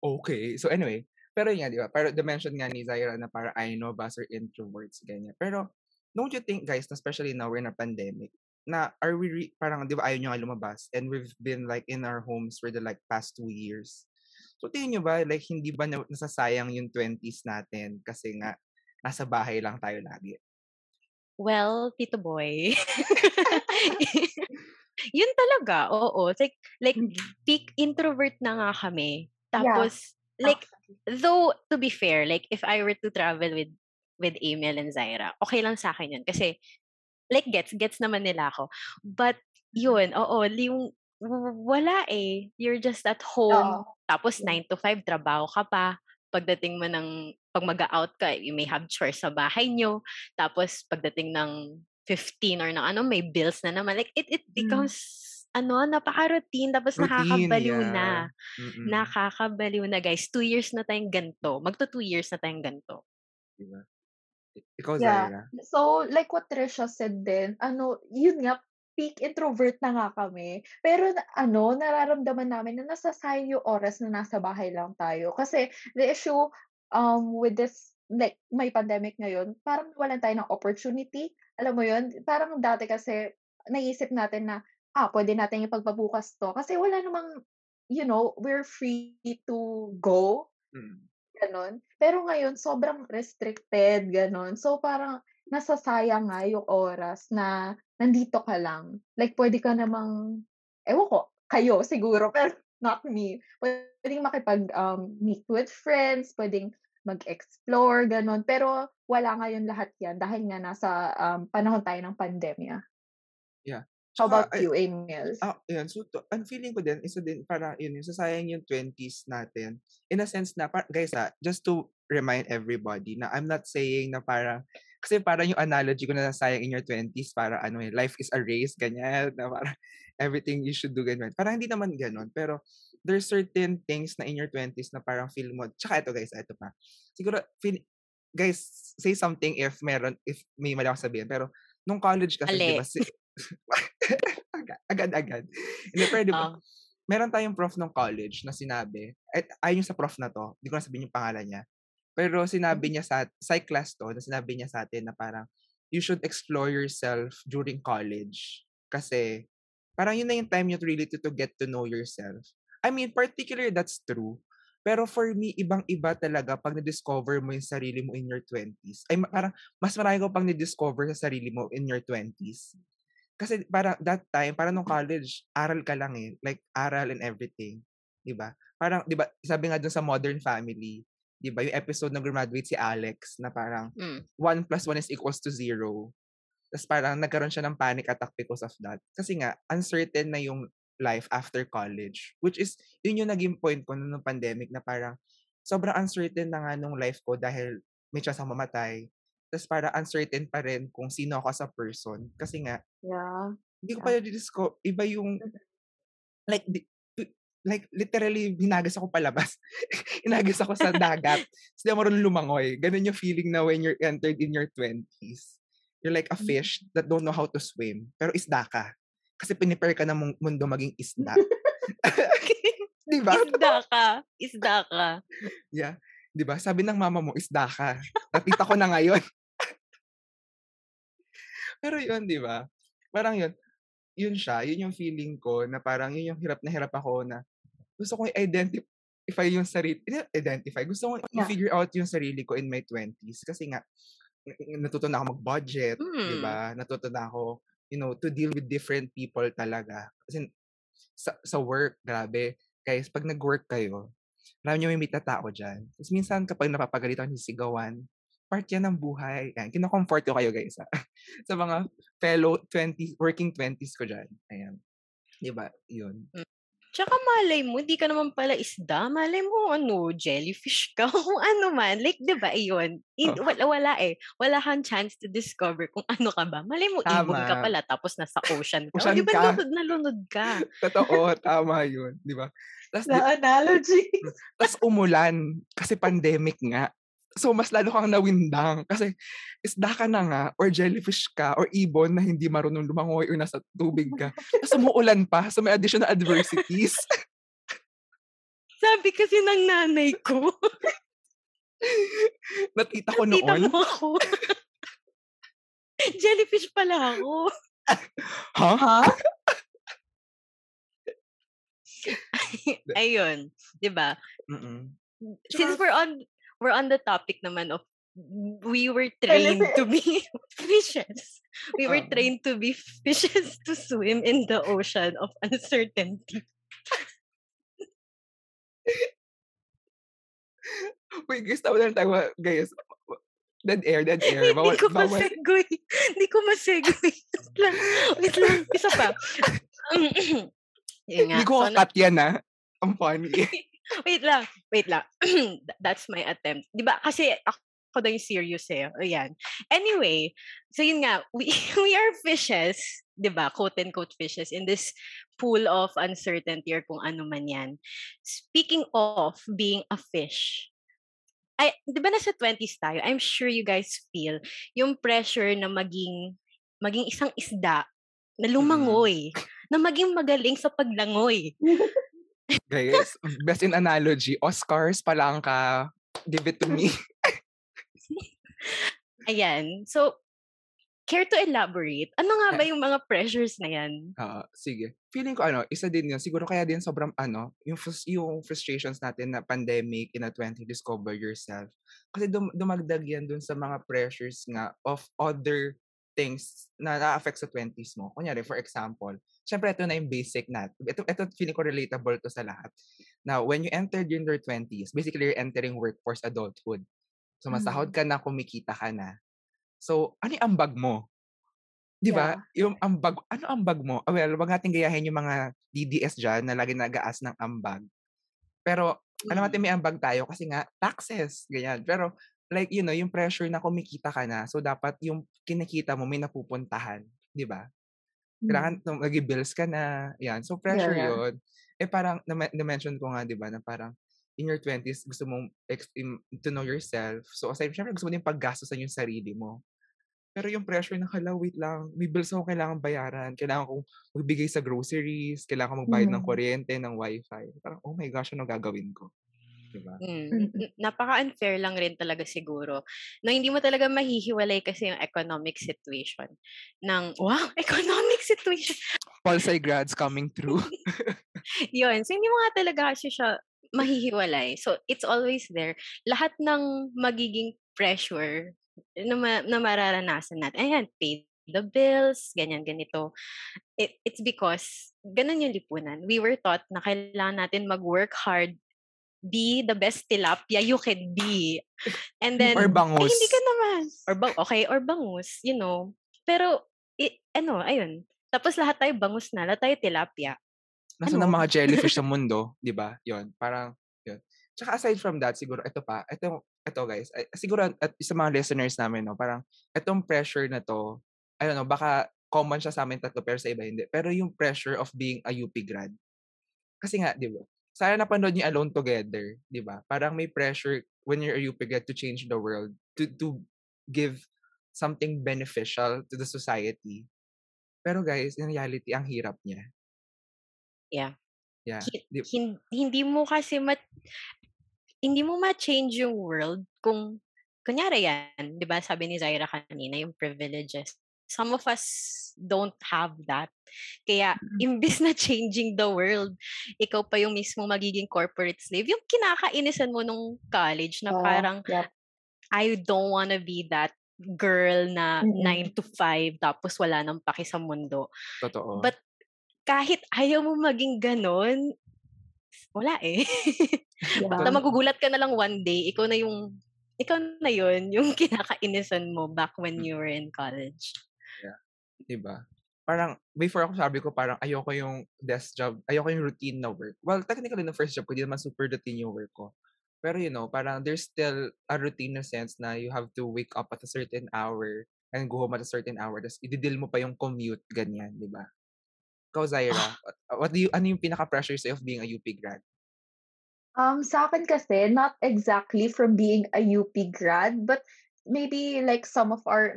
okay. So anyway, pero yun nga, di ba? Pero the-mention nga ni Zaira na parang I know us are introverts, ganyan. Pero, don't you think, guys, especially now we're in a pandemic, na are we, re- parang, di ba, ayaw nyo nga lumabas, and we've been like in our homes for the like past two years. So, tingin nyo ba, like, hindi ba na- nasasayang yung 20s natin kasi nga, nasa bahay lang tayo lagi? Well, Tito Boy. yun talaga, oo. Like, like peak introvert na nga kami. Tapos, like, though, to be fair, like, if I were to travel with with Emil and Zaira, okay lang sa akin yun. Kasi, like, gets, gets naman nila ako. But, yun, oo, yung, wala eh. You're just at home. Oo. Tapos, Yeah. 9 to 5, trabaho ka pa. Pagdating mo ng, pag mag-out ka, you may have chores sa bahay nyo. Tapos, pagdating ng 15 or ng ano, may bills na naman. Like, it, it Mm. becomes, ano, napaka-routine. Tapos, Routine, nakakabaliw yeah. na. Mm-mm. Nakakabaliw na, guys. Two years na tayong ganito. Magto two years na tayong ganito. Diba? Ikaw, Yeah. Zaira. So, like what Trisha said din, ano, yun nga, peak introvert na nga kami. Pero na- ano, nararamdaman namin na nasasayang yung oras na nasa bahay lang tayo. Kasi the issue um, with this, like, may pandemic ngayon, parang walan tayo ng opportunity. Alam mo yun? Parang dati kasi, naisip natin na, ah, pwede natin ipagpabukas to. Kasi wala namang, you know, we're free to go Mm. Gano'n. Pero ngayon sobrang restricted, gano'n. So parang nasasayang nga yung oras na nandito ka lang. Like puwede ka namang ewan ko, kayo siguro, pero not me. Puwedeng makipag, um, meet with friends, puwedeng mag-explore, gano'n. Pero wala ngayon lahat 'yan dahil nga nasa, um, panahon tayo ng pandemya. Yeah. How Tsaka about ay you, Emil? Ah, yun. So, to ang feeling ko din, isa din para yun, yung sasayang yung 20s natin. In a sense na, pa guys, ah, just to remind everybody na I'm not saying na parang kasi parang yung analogy ko na nasayang in your 20s para ano eh, life is a race, ganyan, na parang everything you should do, ganyan. Parang hindi naman gano'n. Pero there's certain things na in your 20s na parang feel mo, tsaka ito guys, ito pa. Siguro, feel, guys, say something if meron, if may mali ako sabihin. Pero nung college kasi, di ba, si, agad-agad. Hindi, pero di ba, Oh. meron tayong prof ng college na sinabi, at ayun sa prof na to, hindi ko na sabihin yung pangalan niya, pero sinabi niya sa, psych class to, na sinabi niya sa atin na parang, you should explore yourself during college. Kasi, parang yun na yung time you really to, to get to know yourself. I mean, particularly that's true. Pero for me, ibang-iba talaga pag na-discover mo yung sarili mo in your 20s. Ay, parang, mas marami ko pang na-discover sa sarili mo in your 20s. Kasi parang that time, parang nung college, aral ka lang eh. Like, aral and everything. 'Di ba? Parang, 'di ba, sabi nga dun sa Modern Family, 'di ba, yung episode na graduate si Alex na parang Mm. 1 plus 1 is equals to 0. Tapos parang nagkaroon siya ng panic attack because of that. Kasi nga, uncertain na yung life after college. Which is, yun yung naging point ko nung pandemic na parang sobrang uncertain na nga nung life ko dahil may chance mamatay. Tas para uncertain pa rin kung sino ako as a person. Kasi nga, Yeah. hindi ko Yeah. pa nadi-disco iba yung Mhm. like di like literally hinagas ako palabas. Hinagas ako sa dagat. Tas di marunong lumangoy. Gano'n yung feeling na when you're entered in your 20s. You're like a Hmm. fish that don't know how to swim, pero isda ka. Kasi pinipare ka ng mun mundo maging isda. Di ba? Isda ka. Isda ka. Yeah. 'Di ba? Sabi ng mama mo, isda ka. Nakita ko na ngayon. Pero yun, 'di ba? Parang yun, yun siya, yun yung feeling ko na parang yun yung hirap na hirap ako na gusto kong i-identify yung sarili, identify, gusto kong Yeah. i-figure out yung sarili ko in my 20s kasi nga natuto na ako mag-budget, 'di Mm. ba? Natuto na ako, you know, to deal with different people talaga. Kasi sa, sa work, grabe. Guys, pag nag-work kayo, marami nyo may meet na tao dyan. Tapos minsan kapag napapagalitan ng sigawan, part yan ng buhay. Yan, kinocomfort ko kayo guys. ha. sa mga fellow 20s, working 20s ko dyan. Ayan. Di ba? Yun. Tsaka malay mo, hindi ka naman pala isda. Malay mo, ano, jellyfish ka. Kung ano man. Like, di ba, iyon. In, Oh. wala, wala eh. Wala kang chance to discover kung ano ka ba. Malay mo, ibon ka Tama. pala tapos nasa ocean ka. Ocean o, di ba, ka. lunod na lunod ka. Totoo, tama yun. Di ba? Tapos, The analogy. tas umulan kasi pandemic nga. So, mas lalo kang nawindang kasi isda ka na nga or jellyfish ka or ibon na hindi marunong lumangoy or nasa tubig ka. Tapos umuulan pa. So, may additional adversities. Sabi kasi ng nanay ko, Natita ko tita noon. mo ako. jellyfish pala ako. Ha? Ha? Ayun. Di ba? Mm-mm. since we're on we're on the topic naman of we were trained to be fishes. We were Oo. trained to be fishes to swim in the ocean of uncertainty. Wait, guys, tama na tayo. Guys, dead air, dead air. Bawal, Hindi ko masegoy. Hindi ko masegoy. Wait lang. Wait lang. Isa pa. Nga. Hindi ko So, na- cut yan, ha? Ang funny. Wait lang. Wait lang. Th- That's my attempt. Di ba? Kasi ako daw yung serious eh. Ayan. Anyway, so yun nga, we, we are fishes, di ba? Quote and quote fishes in this pool of uncertainty or kung ano man yan. Speaking of being a fish, ay, di ba nasa 20s tayo? I'm sure you guys feel yung pressure na maging maging isang isda na lumangoy, na maging magaling sa paglangoy. Guys, best in analogy, Oscars pa lang ka. Give it to me. Ayan. So, care to elaborate? Ano nga ba yung mga pressures na yan? Ah, sige. Feeling ko ano, isa din yun. Siguro kaya din sobrang ano, yung, yung frustrations natin na pandemic in a 20, discover yourself. Kasi dum- dumagdag yan dun sa mga pressures nga of other things na na-affect sa 20s mo. Kunyari, for example, syempre ito na yung basic na. Ito, ito feeling ko relatable to sa lahat. Now, when you entered in your 20s, basically you're entering workforce adulthood. So, masahod ka na, kumikita ka na. So, ano yung ambag mo? Di ba? Yung ambag, ano ambag mo? Ah, Well, wag natin gayahin yung mga DDS dyan na lagi nagaas ng ambag. Pero, alam natin may ambag tayo kasi nga, taxes, ganyan. Pero, like, you know, yung pressure na kumikita ka na, so dapat yung kinikita mo may napupuntahan. Di ba? Kailangan, mm. nag-bills ka na, yan. So, pressure Yeah, yeah. yun. Eh, parang, na- na-mention ko nga, di ba, na parang, in your 20s, gusto mong ex- to know yourself. So, aside, syempre, gusto mo din paggastosan yung sarili mo. Pero yung pressure na, hala, wait lang, may bills ako kailangan bayaran. Kailangan kong magbigay sa groceries, kailangan kong magbayad ng Mm. kuryente, ng wifi. Parang, oh my gosh, ano gagawin ko? Diba? Mm. Napaka-unfair lang rin talaga siguro. No, hindi mo talaga mahihiwalay kasi yung economic situation ng, wow, economic situation. Pulsay grads coming through. Yun. So, hindi mo nga talaga kasi siya mahihiwalay. So, it's always there. Lahat ng magiging pressure na, ma- na mararanasan natin. Ayan, pay the bills, ganyan, ganito. It, it's because, ganun yung lipunan. We were taught na kailangan natin mag-work hard, be the best tilapia you can be. And then, Or ay, bangus. hindi ka naman. Or bang, okay, or bangus, you know. Pero, i- ano, ayun. Tapos lahat tayo bangus na, lahat tayo tilapia. Nasa ano? ng mga jellyfish sa mundo, di ba? Yun, parang, Yun. Tsaka aside from that, siguro ito pa, ito, ito guys, ay, siguro at sa mga listeners namin, no, parang itong pressure na to, I don't know, baka common siya sa amin tatlo pero sa iba hindi. Pero yung pressure of being a UP grad. Kasi nga, di ba? Sana napanood niyo Alone Together, di ba? Parang may pressure when you're a UP grad to change the world, to to give something beneficial to the society. Pero guys, in reality, ang hirap niya. Yeah. Yeah. Hi- Di- hin- hindi mo kasi mat hindi mo ma-change yung world kung kunyari yan, 'di ba? Sabi ni Zaira kanina yung privileges. Some of us don't have that. Kaya imbis na changing the world, ikaw pa yung mismo magiging corporate slave. Yung kinakainisan mo nung college na Oo, parang yep. I don't wanna be that girl na Mm. 9 to 5 tapos wala nang paki sa mundo. Totoo. But kahit ayaw mo maging ganon, wala eh. Yeah. Na magugulat ka na lang one day, ikaw na yung, ikaw na yun, yung kinakainisan mo back when you were in college. Diba? Parang, before ako sabi ko, parang ayoko yung desk job, ayoko yung routine na work. Well, technically, the first job ko, di naman super routine yung work ko. Pero you know, parang there's still a routine na sense na you have to wake up at a certain hour and go home at a certain hour. Tapos, ididil mo pa yung commute, ganyan, di ba? Ikaw, Zaira, what, what do you, ano yung pinaka-pressure sa'yo of being a UP grad? Um, sa akin kasi, not exactly from being a UP grad, but maybe like some of our,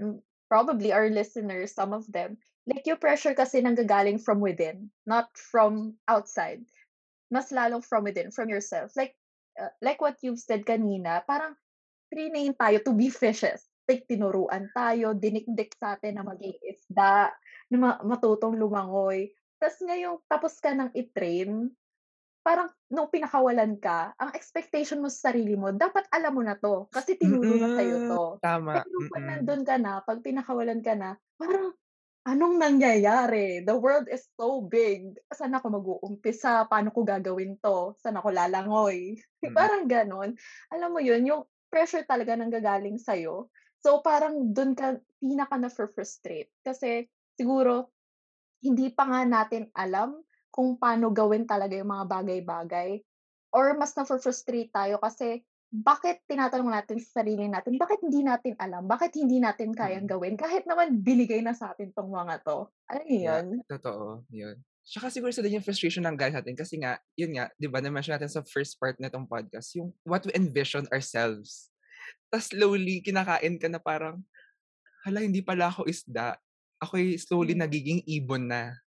probably our listeners, some of them, like yung pressure kasi nanggagaling from within, not from outside. Mas lalong from within, from yourself. Like, uh, like what you've said kanina, parang trinain tayo to be fishes. Like, tinuruan tayo, dinikdik sa atin na maging isda, na ma- matutong lumangoy. Tapos ngayong tapos ka ng i-train, parang nung pinakawalan ka, ang expectation mo sa sarili mo, dapat alam mo na to. Kasi tinuro na sa'yo Mm-mm. to. Tama. Pero pag mm-mm. nandun ka na, pag pinakawalan ka na, parang, anong nangyayari? The world is so big. Saan ako mag-uumpisa? Paano ko gagawin to? Saan ako lalangoy? Mm. parang ganon. Alam mo yun, yung pressure talaga nang gagaling sa'yo. So, parang dun ka, pinaka na frustrate Kasi, siguro, hindi pa nga natin alam kung paano gawin talaga yung mga bagay-bagay. Or mas na-frustrate tayo kasi bakit tinatanong natin sa sarili natin, bakit hindi natin alam, bakit hindi natin kayang Mm. gawin, kahit naman binigay na sa atin tong mga to. Alam niyo Yeah. yun? Totoo, yun. Tsaka siguro sa din yung frustration ng guys natin kasi nga, yun nga, di ba, na-mention natin sa first part na itong podcast, yung what we envision ourselves. Tapos slowly, kinakain ka na parang, hala, hindi pala ako isda. Ako'y slowly Mm. nagiging ibon na.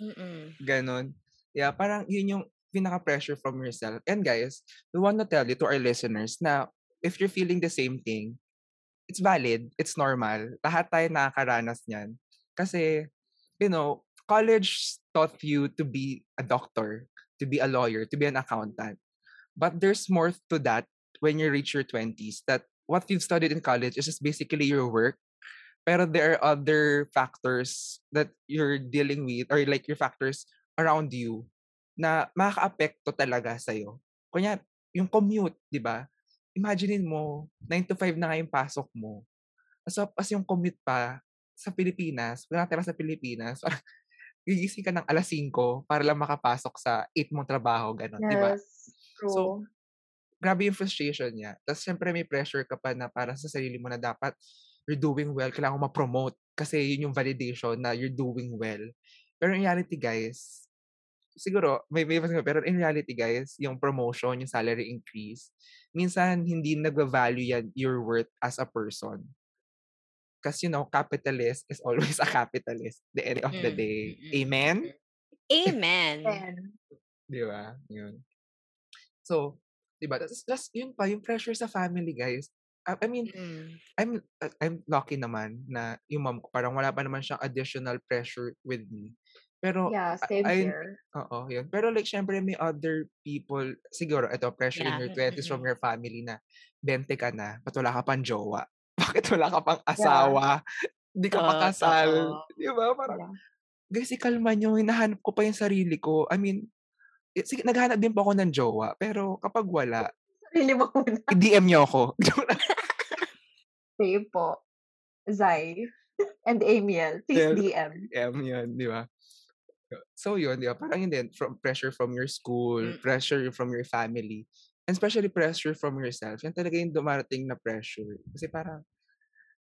Mm-mm. Ganon. Yeah, parang yun yung pinaka-pressure from yourself. And guys, we want to tell you to our listeners na if you're feeling the same thing, it's valid, it's normal. Lahat tayo nakakaranas niyan. Kasi, you know, college taught you to be a doctor, to be a lawyer, to be an accountant. But there's more to that when you reach your 20s that what you've studied in college is just basically your work. Pero there are other factors that you're dealing with or like your factors around you na makaka-apekto talaga sa'yo. Kunya, yung commute, di ba? Imaginein mo, 9 to 5 na nga yung pasok mo. So, as yung commute pa sa Pilipinas, kung natira sa Pilipinas, parang gigising ka ng alas 5 para lang makapasok sa 8 mong trabaho, gano'n, di ba? Yes. True. So, grabe yung frustration niya. Tapos, syempre, may pressure ka pa na para sa sarili mo na dapat you're doing well, kailangan mo ma-promote kasi yun yung validation na you're doing well. Pero in reality, guys, siguro, may may pero in reality, guys, yung promotion, yung salary increase, minsan hindi nagva-value yan your worth as a person. Kasi, you know, capitalist is always a capitalist the end of the Mm, day. mm, mm, Amen? Amen. Di ba? Yun. So, di ba? That's, that's yun pa, yung pressure sa family, guys. I, mean, Mm. I'm uh, I'm lucky naman na yung mom ko parang wala pa naman siyang additional pressure with me. Pero yeah, I- same I- here. oo, yun. Pero like syempre may other people siguro ito pressure in Yeah, your mm, 20s mm, from your family na 20 ka na, ba't wala ka pang jowa? Bakit wala ka pang Yeah. asawa? Hindi ka pa Oo, kasal. totoo. Di ba? Parang, Yeah. guys, ikalma nyo, hinahanap ko pa yung sarili ko. I mean, sige, naghanap din po ako ng jowa. Pero kapag wala, Sarili mo muna. i-DM nyo ako. Same po. Zai. And Amiel. Please. DM. M yun, di ba? So yun, di ba? Parang yun din, from pressure from your school, Mm. pressure from your family. And especially pressure from yourself. Yan talaga yung dumarating na pressure. Kasi parang,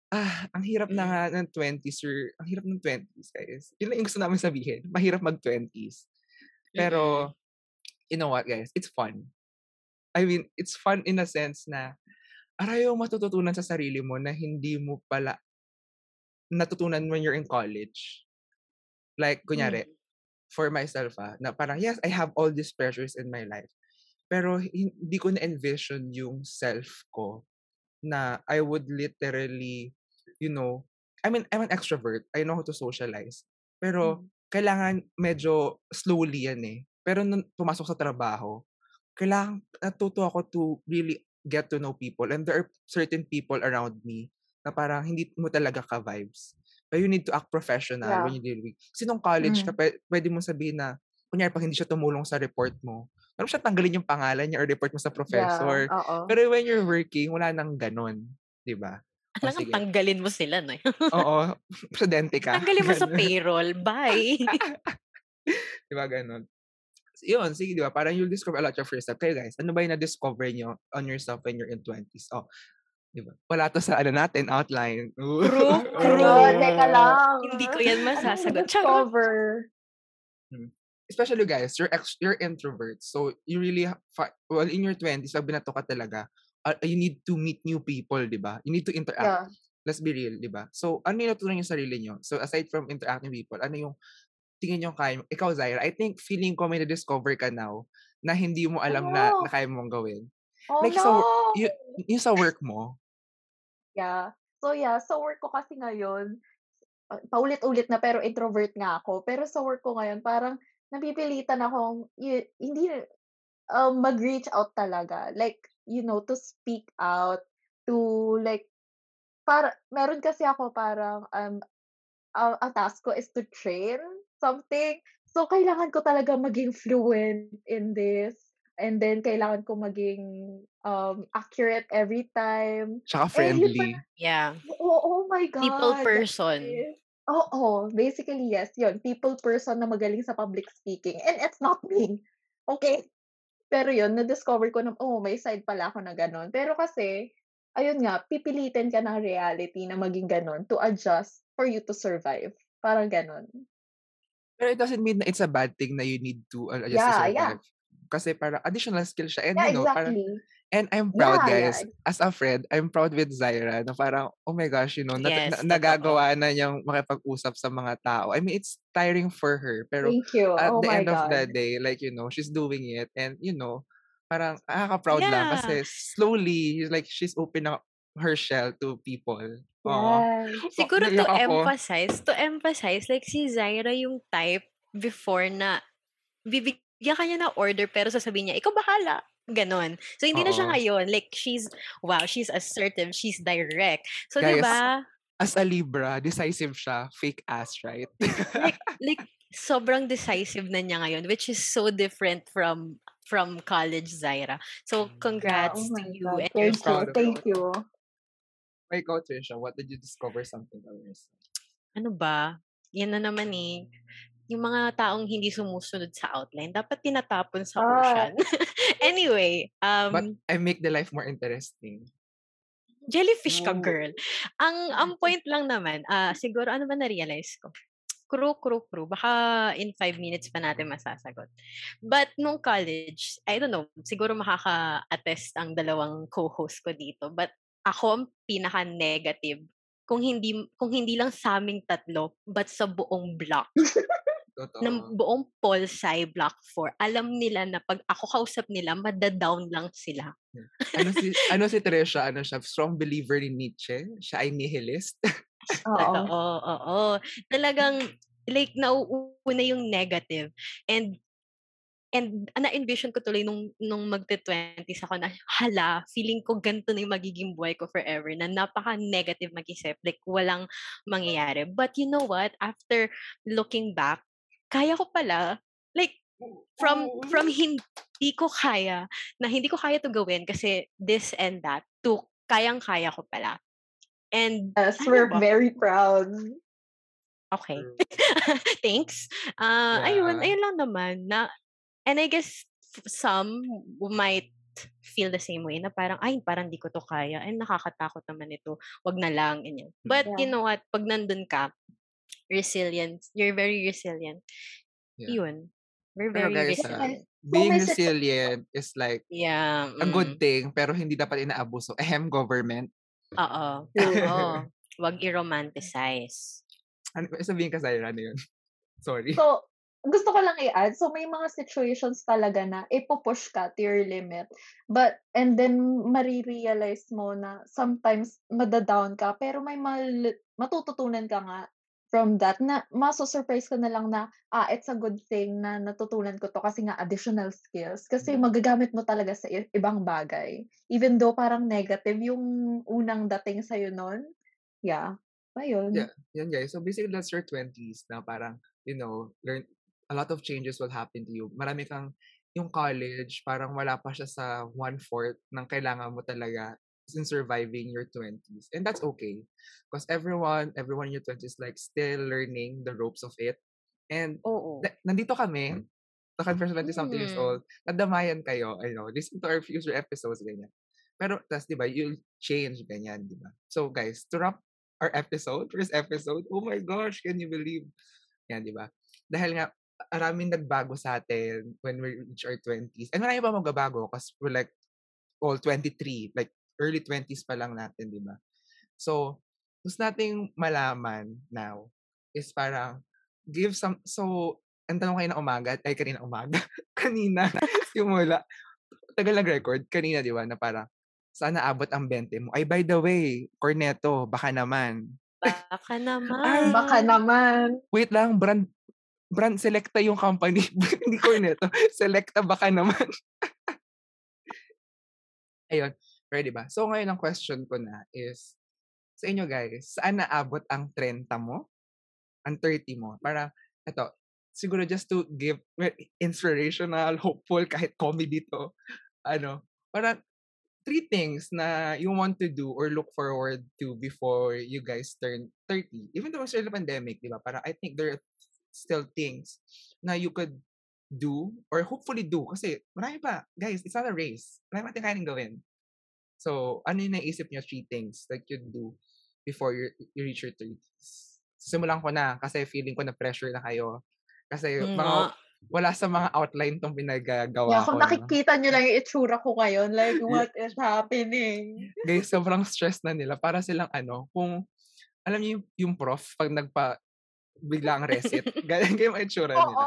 ah, ang hirap na Mm. nga ng 20s or ang hirap ng 20s, guys. Yun lang yung gusto namin sabihin. Mahirap mag-20s. Mm. Pero, you know what, guys? It's fun. I mean, it's fun in a sense na aray yung matututunan sa sarili mo na hindi mo pala natutunan when you're in college. Like, kunyari, Mm. for myself ah, na parang, yes, I have all these pressures in my life. Pero hin- hindi ko na-envision yung self ko na I would literally, you know, I mean, I'm an extrovert. I know how to socialize. Pero, Mm. kailangan medyo slowly yan eh. Pero nung pumasok sa trabaho, kailangan natuto ako to really get to know people. And there are certain people around me na parang hindi mo talaga ka-vibes. But you need to act professional Yeah. when you deal with. Kasi nung college ka, Mm. pwe- pwede mo sabihin na, kunyari pag hindi siya tumulong sa report mo, alam siya tanggalin yung pangalan niya or report mo sa Yeah, professor. oo. Pero when you're working, wala nang ganun. Di ba? Alam sige. tanggalin mo sila, no? Oo. Presidente ka. Tanggalin mo sa Ganun. payroll. Bye. Di ba ganun? Yun, sige, di ba? Parang you'll discover a lot of yourself. Kayo guys, ano ba yung na-discover nyo on yourself when you're in 20s? Oh, di ba? Wala to sa ano natin, outline. Ooh. True, Oh, true. teka lang. Hindi ko yan masasagot. Discover? Especially guys, you're ex- you're introverts. So you really fi- well in your 20s, sabi na to ka talaga. uh, you need to meet new people, di ba? You need to interact. Yeah. Let's be real, di ba? So, ano yung natutunan yung sarili nyo? So, aside from interacting with people, ano yung tingin nyo kaya mo? Ikaw, Zaira, I think feeling ko may na-discover ka now na hindi mo alam na, Oh. na kaya mong gawin. Oh, Like, no! so, you- Yung sa work mo, Yeah. So, yeah. Sa work ko kasi ngayon, paulit-ulit na pero introvert nga ako. Pero sa work ko ngayon, parang napipilitan akong y- hindi um, mag-reach out talaga. Like, you know, to speak out, to like, para, meron kasi ako parang, um, uh, ang task ko is to train something. So, kailangan ko talaga maging fluent in this. And then, kailangan ko maging um, accurate every time. tsaka Eh, yun friendly. Yeah. Oh, oh my God. People person. Oo, basically yes, yun. People person na magaling sa public speaking. And it's not me. Okay? Pero yun, na-discover ko na, oh, may side pala ako na ganun. Pero kasi, ayun nga, pipilitin ka ng reality na maging ganun to adjust for you to survive. Parang ganun. Pero it doesn't mean na it's a bad thing na you need to uh, just to Yeah, yeah. survive. Kasi parang additional skill siya. And Yeah, you know, parang, exactly. and I'm proud Yeah, yeah, guys. As a friend, I'm proud with Zaira na parang, oh my gosh, you know, nat- Yes, na- totoo. nagagawa na niyang makipag-usap sa mga tao. I mean, it's tiring for her. Pero Thank you. at Oh the end of the God. day, like, you know, she's doing it. And, you know, parang nakaka-proud lang Yeah. kasi slowly, like, she's opening up her shell to people. Oo. Yes. Siguro to ako. emphasize, to emphasize, like si Zaira yung type before na bibigyan ka niya ng order pero sasabihin niya, ikaw bahala. Ganon. So, hindi na siya Oo. ngayon. Like, she's, wow, she's assertive, she's direct. So, Guys, di ba? As a Libra, decisive siya. Fake ass, right? Like, like, sobrang decisive na niya ngayon, which is so different from from college Zaira. So, Yeah, congrats oh to you God. and your Thank you. Thank you. May go, Trisha. What did you discover something about yourself? ano ba? Yan na naman eh. Yung mga taong hindi sumusunod sa outline, dapat tinatapon sa Ah. ocean. anyway, But um, I make the life more interesting. jellyfish ka, girl. Ang, ang point lang naman, ah siguro ano ba na-realize ko? Crew, crew, crew. Baka in five minutes pa natin masasagot. But nung college, I don't know, siguro makaka-attest ang dalawang co-host ko dito. But ako ang pinaka-negative kung hindi kung hindi lang sa aming tatlo but sa buong block Totoo. ng buong Pol Sci Block 4 alam nila na pag ako kausap nila madadown lang sila ano si ano si Trisha, ano siya, strong believer in Nietzsche. Siya ay nihilist. Oo. Oo, oo. Talagang, like, nauuna yung negative. And, and na-envision ko tuloy nung, nung magte-20s ako na, hala, feeling ko ganito na yung magiging buhay ko forever, na napaka-negative mag-isip, like, walang mangyayari. But you know what? After looking back, kaya ko pala, like, from Oo. from hindi ko kaya na hindi ko kaya to gawin kasi this and that to kayang-kaya ko pala. And Yes, ano we're ba? very proud. Okay. Thanks. Ayun, Yeah. ayun lang naman na and I guess f- some might feel the same way na parang, ay, parang di ko to kaya. Ay, nakakatakot naman ito. Wag na lang. Ganyan. But you Yeah. know what? Pag nandun ka, resilient, you're very resilient. Yeah. Yun. We're Pero very guys, ah, resilient. being resilient is like Yeah. a good mm. thing, pero hindi dapat inaabuso. Ahem, government. Oo. Oo. Wag i-romanticize. Ano, sabihin ka sa'yo, ano yun? Sorry. So, gusto ko lang i-add, so may mga situations talaga na ipupush ka to your limit. But, and then, marirealize mo na sometimes madadown ka, pero may mal- matututunan ka nga from that na maso-surprise ka na lang na, ah, it's a good thing na natutunan ko to kasi nga additional skills. Kasi Mm. magagamit mo talaga sa i- ibang bagay. Even though parang negative yung unang dating sa'yo nun. Yeah. Ayun. Yeah, yan guys. So basically, that's your 20s na parang, you know, learn, a lot of changes will happen to you. Marami kang, yung college, parang wala pa siya sa one-fourth ng kailangan mo talaga in surviving your 20s. And that's okay. Because everyone, everyone in your 20s like still learning the ropes of it. And Oo. na- nandito kami, the Confession 20 something years Mm. old, nadamayan kayo, I know, listen to our future episodes, ganyan. Pero, tas, di ba, you'll change, ganyan, di ba? So, guys, to wrap our episode, first episode, oh my gosh, can you believe? Yan, di ba? Dahil nga, maraming nagbago sa atin when we reach our 20s. And marami pa magbabago kasi we're like all 23, like early 20s pa lang natin, di ba? So, gusto nating malaman now is parang give some, so, ang tanong kayo na umaga, ay kanina umaga, kanina, yung mula, tagal nag-record, kanina, di ba, na parang, saan naabot ang 20 mo? Ay, by the way, Corneto, baka naman. Baka naman. Baka naman. Wait lang, brand, brand Selecta yung company. Hindi Corneto. Selecta baka naman. Ayun. Pero diba? So ngayon ang question ko na is, sa inyo guys, saan naabot ang 30 mo? Ang 30 mo? Para, eto, siguro just to give inspirational, hopeful, kahit comedy to, ano, para three things na you want to do or look forward to before you guys turn 30. Even though it's a pandemic, di ba? Para I think there are still things na you could do or hopefully do kasi marami pa. Guys, it's not a race. Marami natin kayang gawin. So, ano yung naisip niyo three things that you do before you, you reach your 30s? Simulan ko na kasi feeling ko na pressure na kayo. Kasi Mm, mga, wala sa mga outline tong pinagagawa Yeah, ko. kung nakikita nyo lang yung itsura ko ngayon, like, what is happening? guys, sobrang stress na nila. Para silang ano, kung, alam niyo yung, yung prof, pag nagpa, biglang reset, ganyan ang itsura Oo. nila.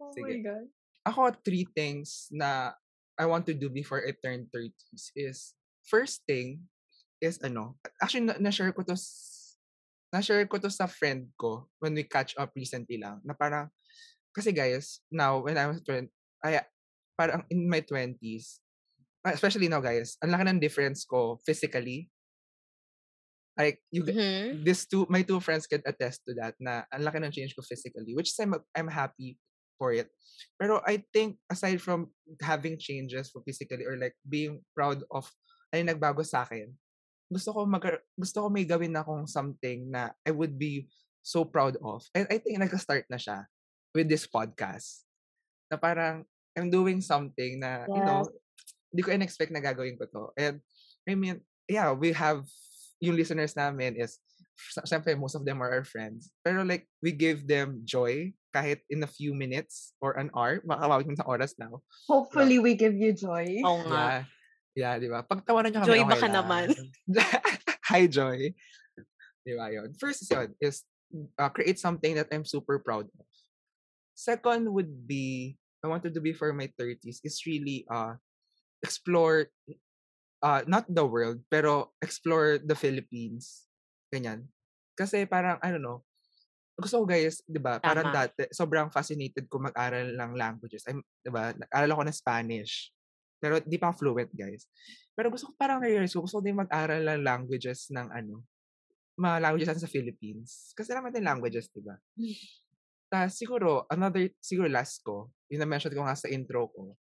Oh my Sige. God. Ako, three things na I want to do before I turn 30s is, first thing is ano, actually, na- na-share ko to, na-share ko to sa friend ko when we catch up recently lang, na parang, kasi guys, now, when I was 20, ay, parang in my 20s, ah, especially now guys, ang laki ng difference ko physically. Like, you, Mhm. this two my two friends can attest to that na ang laki ng change ko physically which is I'm I'm happy for it. Pero I think aside from having changes for physically or like being proud of ay nagbago sa akin gusto ko mag gusto ko may gawin akong something na I would be so proud of. And I think nagka-start na siya with this podcast na parang I'm doing something na you know hindi ko in-expect na gagawin ko to. And I mean yeah we have yung listeners namin is s- syempre most of them are our friends. Pero like we give them joy kahit in a few minutes or an hour, makakawag ng oras now. Hopefully, we give you joy. Oo nga. Yeah. Yeah, di ba? Pagtawanan nyo kami, Joy, okay baka lang. naman. Hi, Joy. Di ba yun? First is yun, is uh, create something that I'm super proud of. Second would be, I wanted to be for my 30s, is really uh, explore uh, not the world, pero explore the Philippines. Ganyan. Kasi parang, I don't know, gusto ko guys, di ba, parang Tama. dati, sobrang fascinated ko mag-aral ng languages. I'm, di ba, nag-aral ako ng Spanish. Pero di pa fluent, guys. Pero gusto ko parang realize ko, gusto ko din mag-aral ng languages ng ano, mga languages sa Philippines. Kasi naman din languages, di ba? Tapos siguro, another, siguro last ko, yung na-mention ko nga sa intro ko,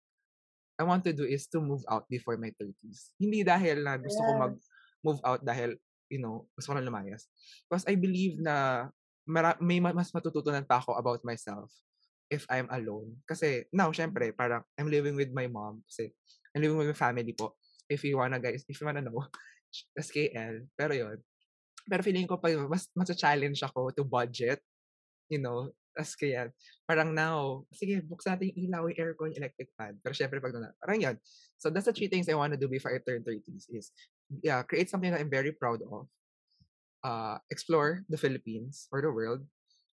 I want to do is to move out before my 30s. Hindi dahil na gusto ko Yes. mag-move out dahil, you know, gusto ko na lumayas. Because I believe na mara- may ma- mas matututunan pa ako about myself if I'm alone. Kasi now, syempre, parang I'm living with my mom kasi I'm living with my family po. If you wanna guys, if you wanna know, SKL. Pero yun. Pero feeling ko pa mas, mas challenge ako to budget. You know, as kaya, parang now, sige, buksan natin yung ilaw, yung aircon, yung electric fan. Pero syempre, pag na, parang yun. So, that's the three things I want to do before I turn 30s is, yeah, create something that I'm very proud of. Uh, explore the Philippines or the world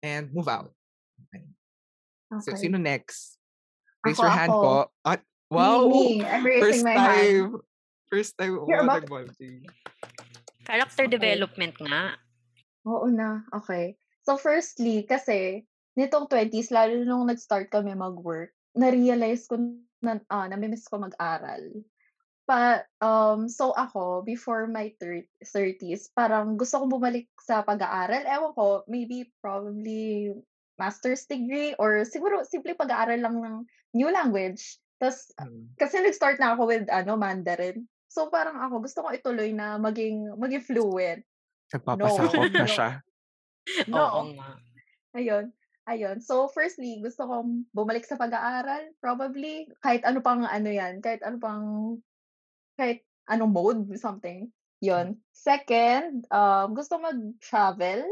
and move out. Okay. So, Okay. sino next? Raise Ako, your hand ako. po. At, wow! Me, I'm raising First my hand. time. First time You're ako about-. Character Okay. development nga. Oo na, okay. So firstly, kasi nitong 20s, lalo nung nag-start kami mag-work, na-realize ko na, ah, namimiss ko mag-aral. Pa, um, so ako, before my thir- 30s, parang gusto kong bumalik sa pag-aaral. Ewan ko, maybe probably master's degree or siguro simple pag-aaral lang ng new language. Tapos, Mm. kasi nag-start na ako with ano, Mandarin. So parang ako, gusto ko ituloy na maging, maging fluent. Nagpapasakot na No. siya. No. Oo nga. Ayun. Ayun. So, firstly, gusto kong bumalik sa pag-aaral. Probably, kahit ano pang ano yan. Kahit ano pang, kahit anong mode, something. Yun. Second, um, gusto mag-travel.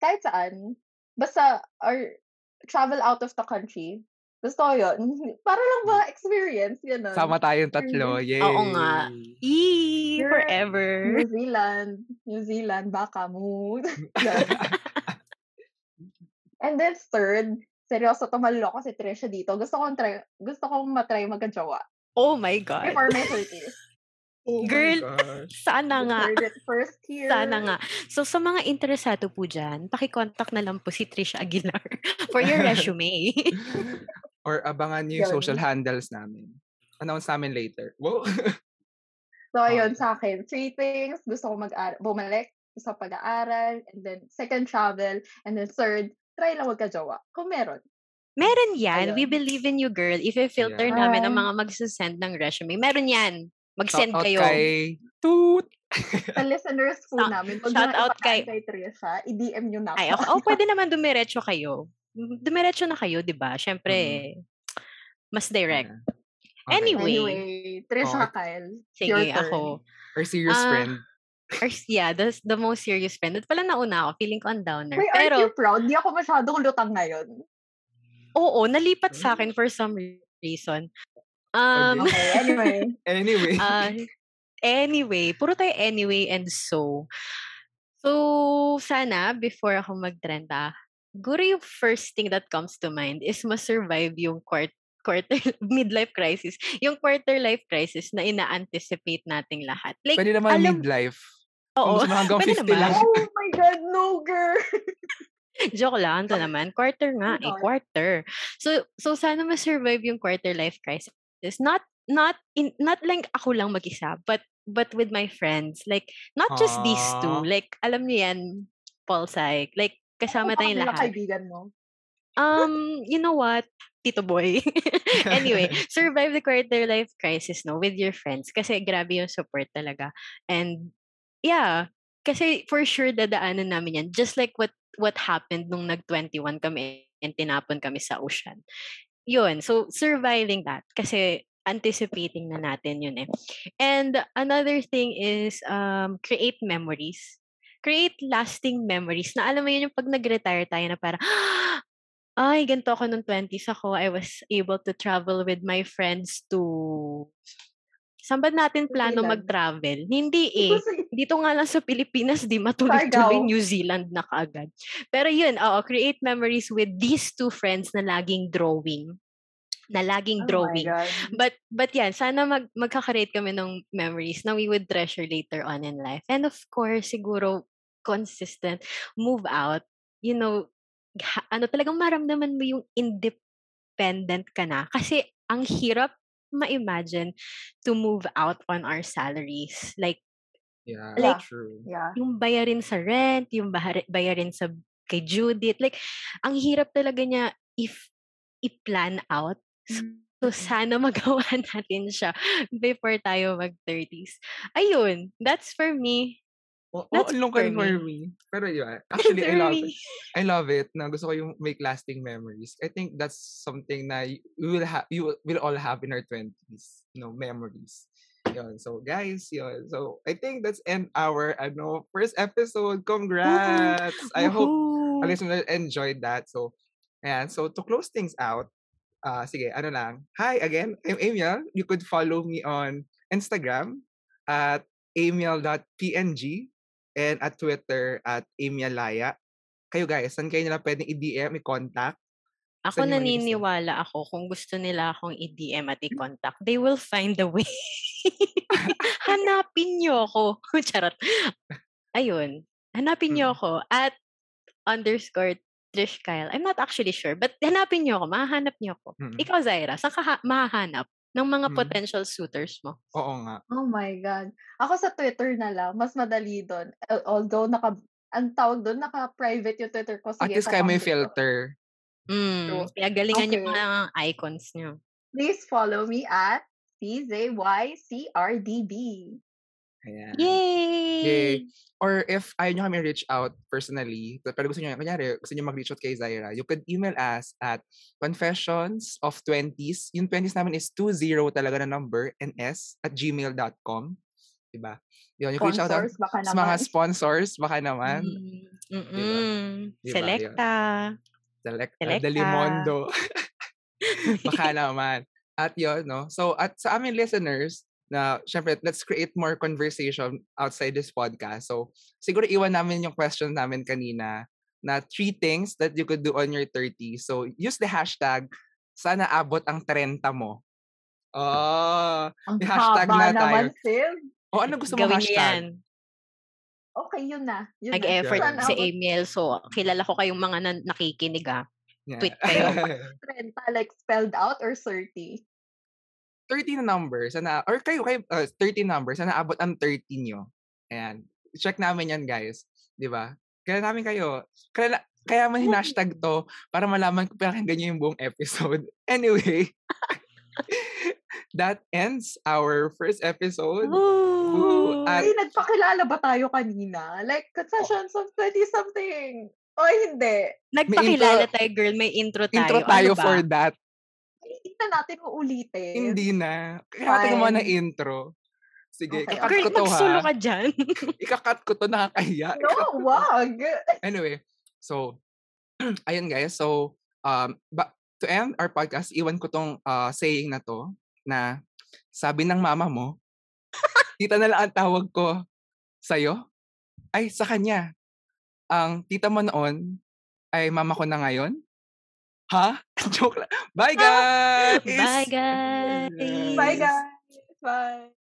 Kahit saan. Basta, or travel out of the country. Gusto ko yun. Para lang ba experience, yun. Sama tayong tatlo. Yay! Oo nga. Sure. Forever. New Zealand. New Zealand, baka mo. And then third, seryoso to maluloko si Trisha dito. Gusto kong try, gusto kong matry magka-jowa Oh my God. before my 30s. Oh Girl. Sana nga. First here. Sana nga. So, sa mga interesado po dyan, pakicontact na lang po si Trisha Aguilar for your resume. Or abangan niyo yung Yun. social handles namin. Announce namin later. Wow. So, ayun sa akin. Three things. Gusto kong mag bumalik sa pag-aaral. And then, second, travel. And then, third, try lang magka-jowa. Kung meron. Meron yan. We Ayun. believe in you, girl. If i-filter Yeah. namin ang mga magsasend ng resume, meron yan. Mag-send Shout out kayo. kay Toot. Sa listeners po Sa- namin, pag shout out kay- kay Trisha, i-DM nyo na Ay, ako. okay. Oh, pwede naman dumiretso kayo. Dumiretso na kayo, di ba? Siyempre, mas direct. Okay. Anyway. Anyway, Trisha Oh, Kyle. Sige, your turn. ako. Our serious Ah, friend. Or, yeah, the, the most serious friend. At pala nauna ako. Feeling ko ang downer. Wait, Pero, aren't you proud? Di ako masyadong lutang ngayon. oo, nalipat sa akin for some reason. Um, Okay. Anyway. Anyway. Ah, anyway, puro tayo anyway and so. So, sana, before ako mag-trend, ah, siguro yung first thing that comes to mind is ma-survive yung quart quarter midlife crisis. Yung quarter life crisis na ina-anticipate nating lahat. Like, pwede naman alam- midlife. Oo, Kung gusto mo hanggang pwede 50 lang. naman. Oh my God, no, girl! Joke lang, ito naman. Quarter nga, eh, quarter. So, so sana ma-survive yung quarter life crisis. Not, not, in, not like ako lang mag-isa, but, but with my friends. Like, not just these two. Like, alam niyo yan, Paul Psych. Like, kasama tayong pa lahat. kaibigan mo? Um, you know what? Tito boy. anyway, survive the quarter life crisis, no, with your friends. Kasi grabe yung support talaga. And, yeah, kasi for sure dadaanan namin yan. Just like what what happened nung nag-21 kami and tinapon kami sa ocean. Yun. So, surviving that. Kasi anticipating na natin yun eh. And another thing is um, create memories. Create lasting memories na alam mo yun yung pag nag-retire tayo na parang, ay, ganito ako nung 20s ako. I was able to travel with my friends to... Saan ba natin plano mag-travel? Hindi eh. Dito nga lang sa Pilipinas, di matuloy-tuloy. New Zealand na kaagad. Pero yun, oo, create memories with these two friends na laging drawing. Na laging oh drawing. God. But but yan, sana mag magkaka-create kami ng memories na we would treasure later on in life. And of course, siguro consistent move out. You know, ha- ano talagang maramdaman mo yung independent ka na kasi ang hirap ma-imagine to move out on our salaries. Like Yeah, Like- true. Yeah. yung bayarin sa rent, yung bayarin sa kay Judith. Like, ang hirap talaga niya if i-plan out. So, sana magawa natin siya before tayo mag-30s. Ayun, that's for me. Oo, That's ang lungkot for me. Pero yun, actually, I love it. I love it na gusto ko yung make lasting memories. I think that's something na y- we will have, you will, will all have in our 20s, you know, memories. Yun. So, guys, yun. So, I think that's end our, ano, first episode. Congrats! I hope our listeners enjoyed that. So, ayan. So, to close things out, uh, sige, ano lang. Hi again, I'm Amiel. You could follow me on Instagram at amiel.png and at Twitter at amielaya. Kayo guys, saan kayo nila pwedeng i-DM, i-contact? Ako Saan naniniwala ako kung gusto nila akong i-DM at i-contact, they will find a way. hanapin niyo ako. Charot. Ayun. Hanapin niyo Mm. ako at underscore Trish Kyle. I'm not actually sure, but hanapin niyo ako. Mahahanap niyo ako. Mm. Ikaw, Zaira, saan ka ha- mahahanap ng mga Mm. potential suitors mo? Oo nga. Oh my God. Ako sa Twitter na lang, mas madali doon. Al- Although, naka, ang tawag doon, naka-private yung Twitter ko. At Sige, least kayo may ko. filter. Mm, True. kaya galingan yung Okay. mga icons niyo. Please follow me at CZYCRDB. Ayan. Yay! Yay. Or if ayaw nyo kami reach out personally, pero gusto nyo, kunyari, gusto nyo mag-reach out kay Zaira, you could email us at confessions of 20s. Yung 20s namin is 20 talaga na number and s at gmail.com. Diba? Yun, you can reach out Sponsors, baka sa mga sponsors, baka naman. Mm, mm-mm. Diba? Selecta. Select, uh, Selecta. Delimondo. baka naman. At yun, no? So, at sa amin listeners, na syempre, let's create more conversation outside this podcast. So, siguro iwan namin yung question namin kanina na three things that you could do on your 30s. So, use the hashtag sana abot ang 30 mo. Oh, Ang hashtag haba na tayo. naman, sis. o ano gusto mo Gawin niyo yan. hashtag? Okay, yun na. Yun na. Nag-effort Yan. si Amiel. So, kilala ko kayong mga nan- nakikinig ah. Yeah. Tweet kayo. 30, like spelled out or 30? 30 na number, sana, or kayo, kayo, uh, 30 numbers, sana abot ang 30 nyo. Ayan. Check namin yan, guys. Di ba? Kaya namin kayo, kaya, kaya man hashtag to, para malaman ko pinakinggan nyo yung buong episode. Anyway, that ends our first episode. Woo! At- Ay, nagpakilala ba tayo kanina? Like, confessions of 20-something. O hindi. Nagpakilala tayo, girl. May intro tayo. Intro tayo ano ba? for that. Na natin uulitin. Hindi na. Kaya natin mo na Fine. intro. Sige, Okay, ikakat Girl, ko to magsulo ha. ka dyan. Ikakat ko to, nakakahiya. No, wag. Anyway, so, ayun guys. So, um, ba- to end our podcast, iwan ko tong uh, saying na to, na sabi ng mama mo, tita na lang ang tawag ko sa'yo, ay sa kanya. Ang tita mo noon, ay mama ko na ngayon. Ha? Joke lang. Bye guys! Bye, guys! Bye, guys. Bye.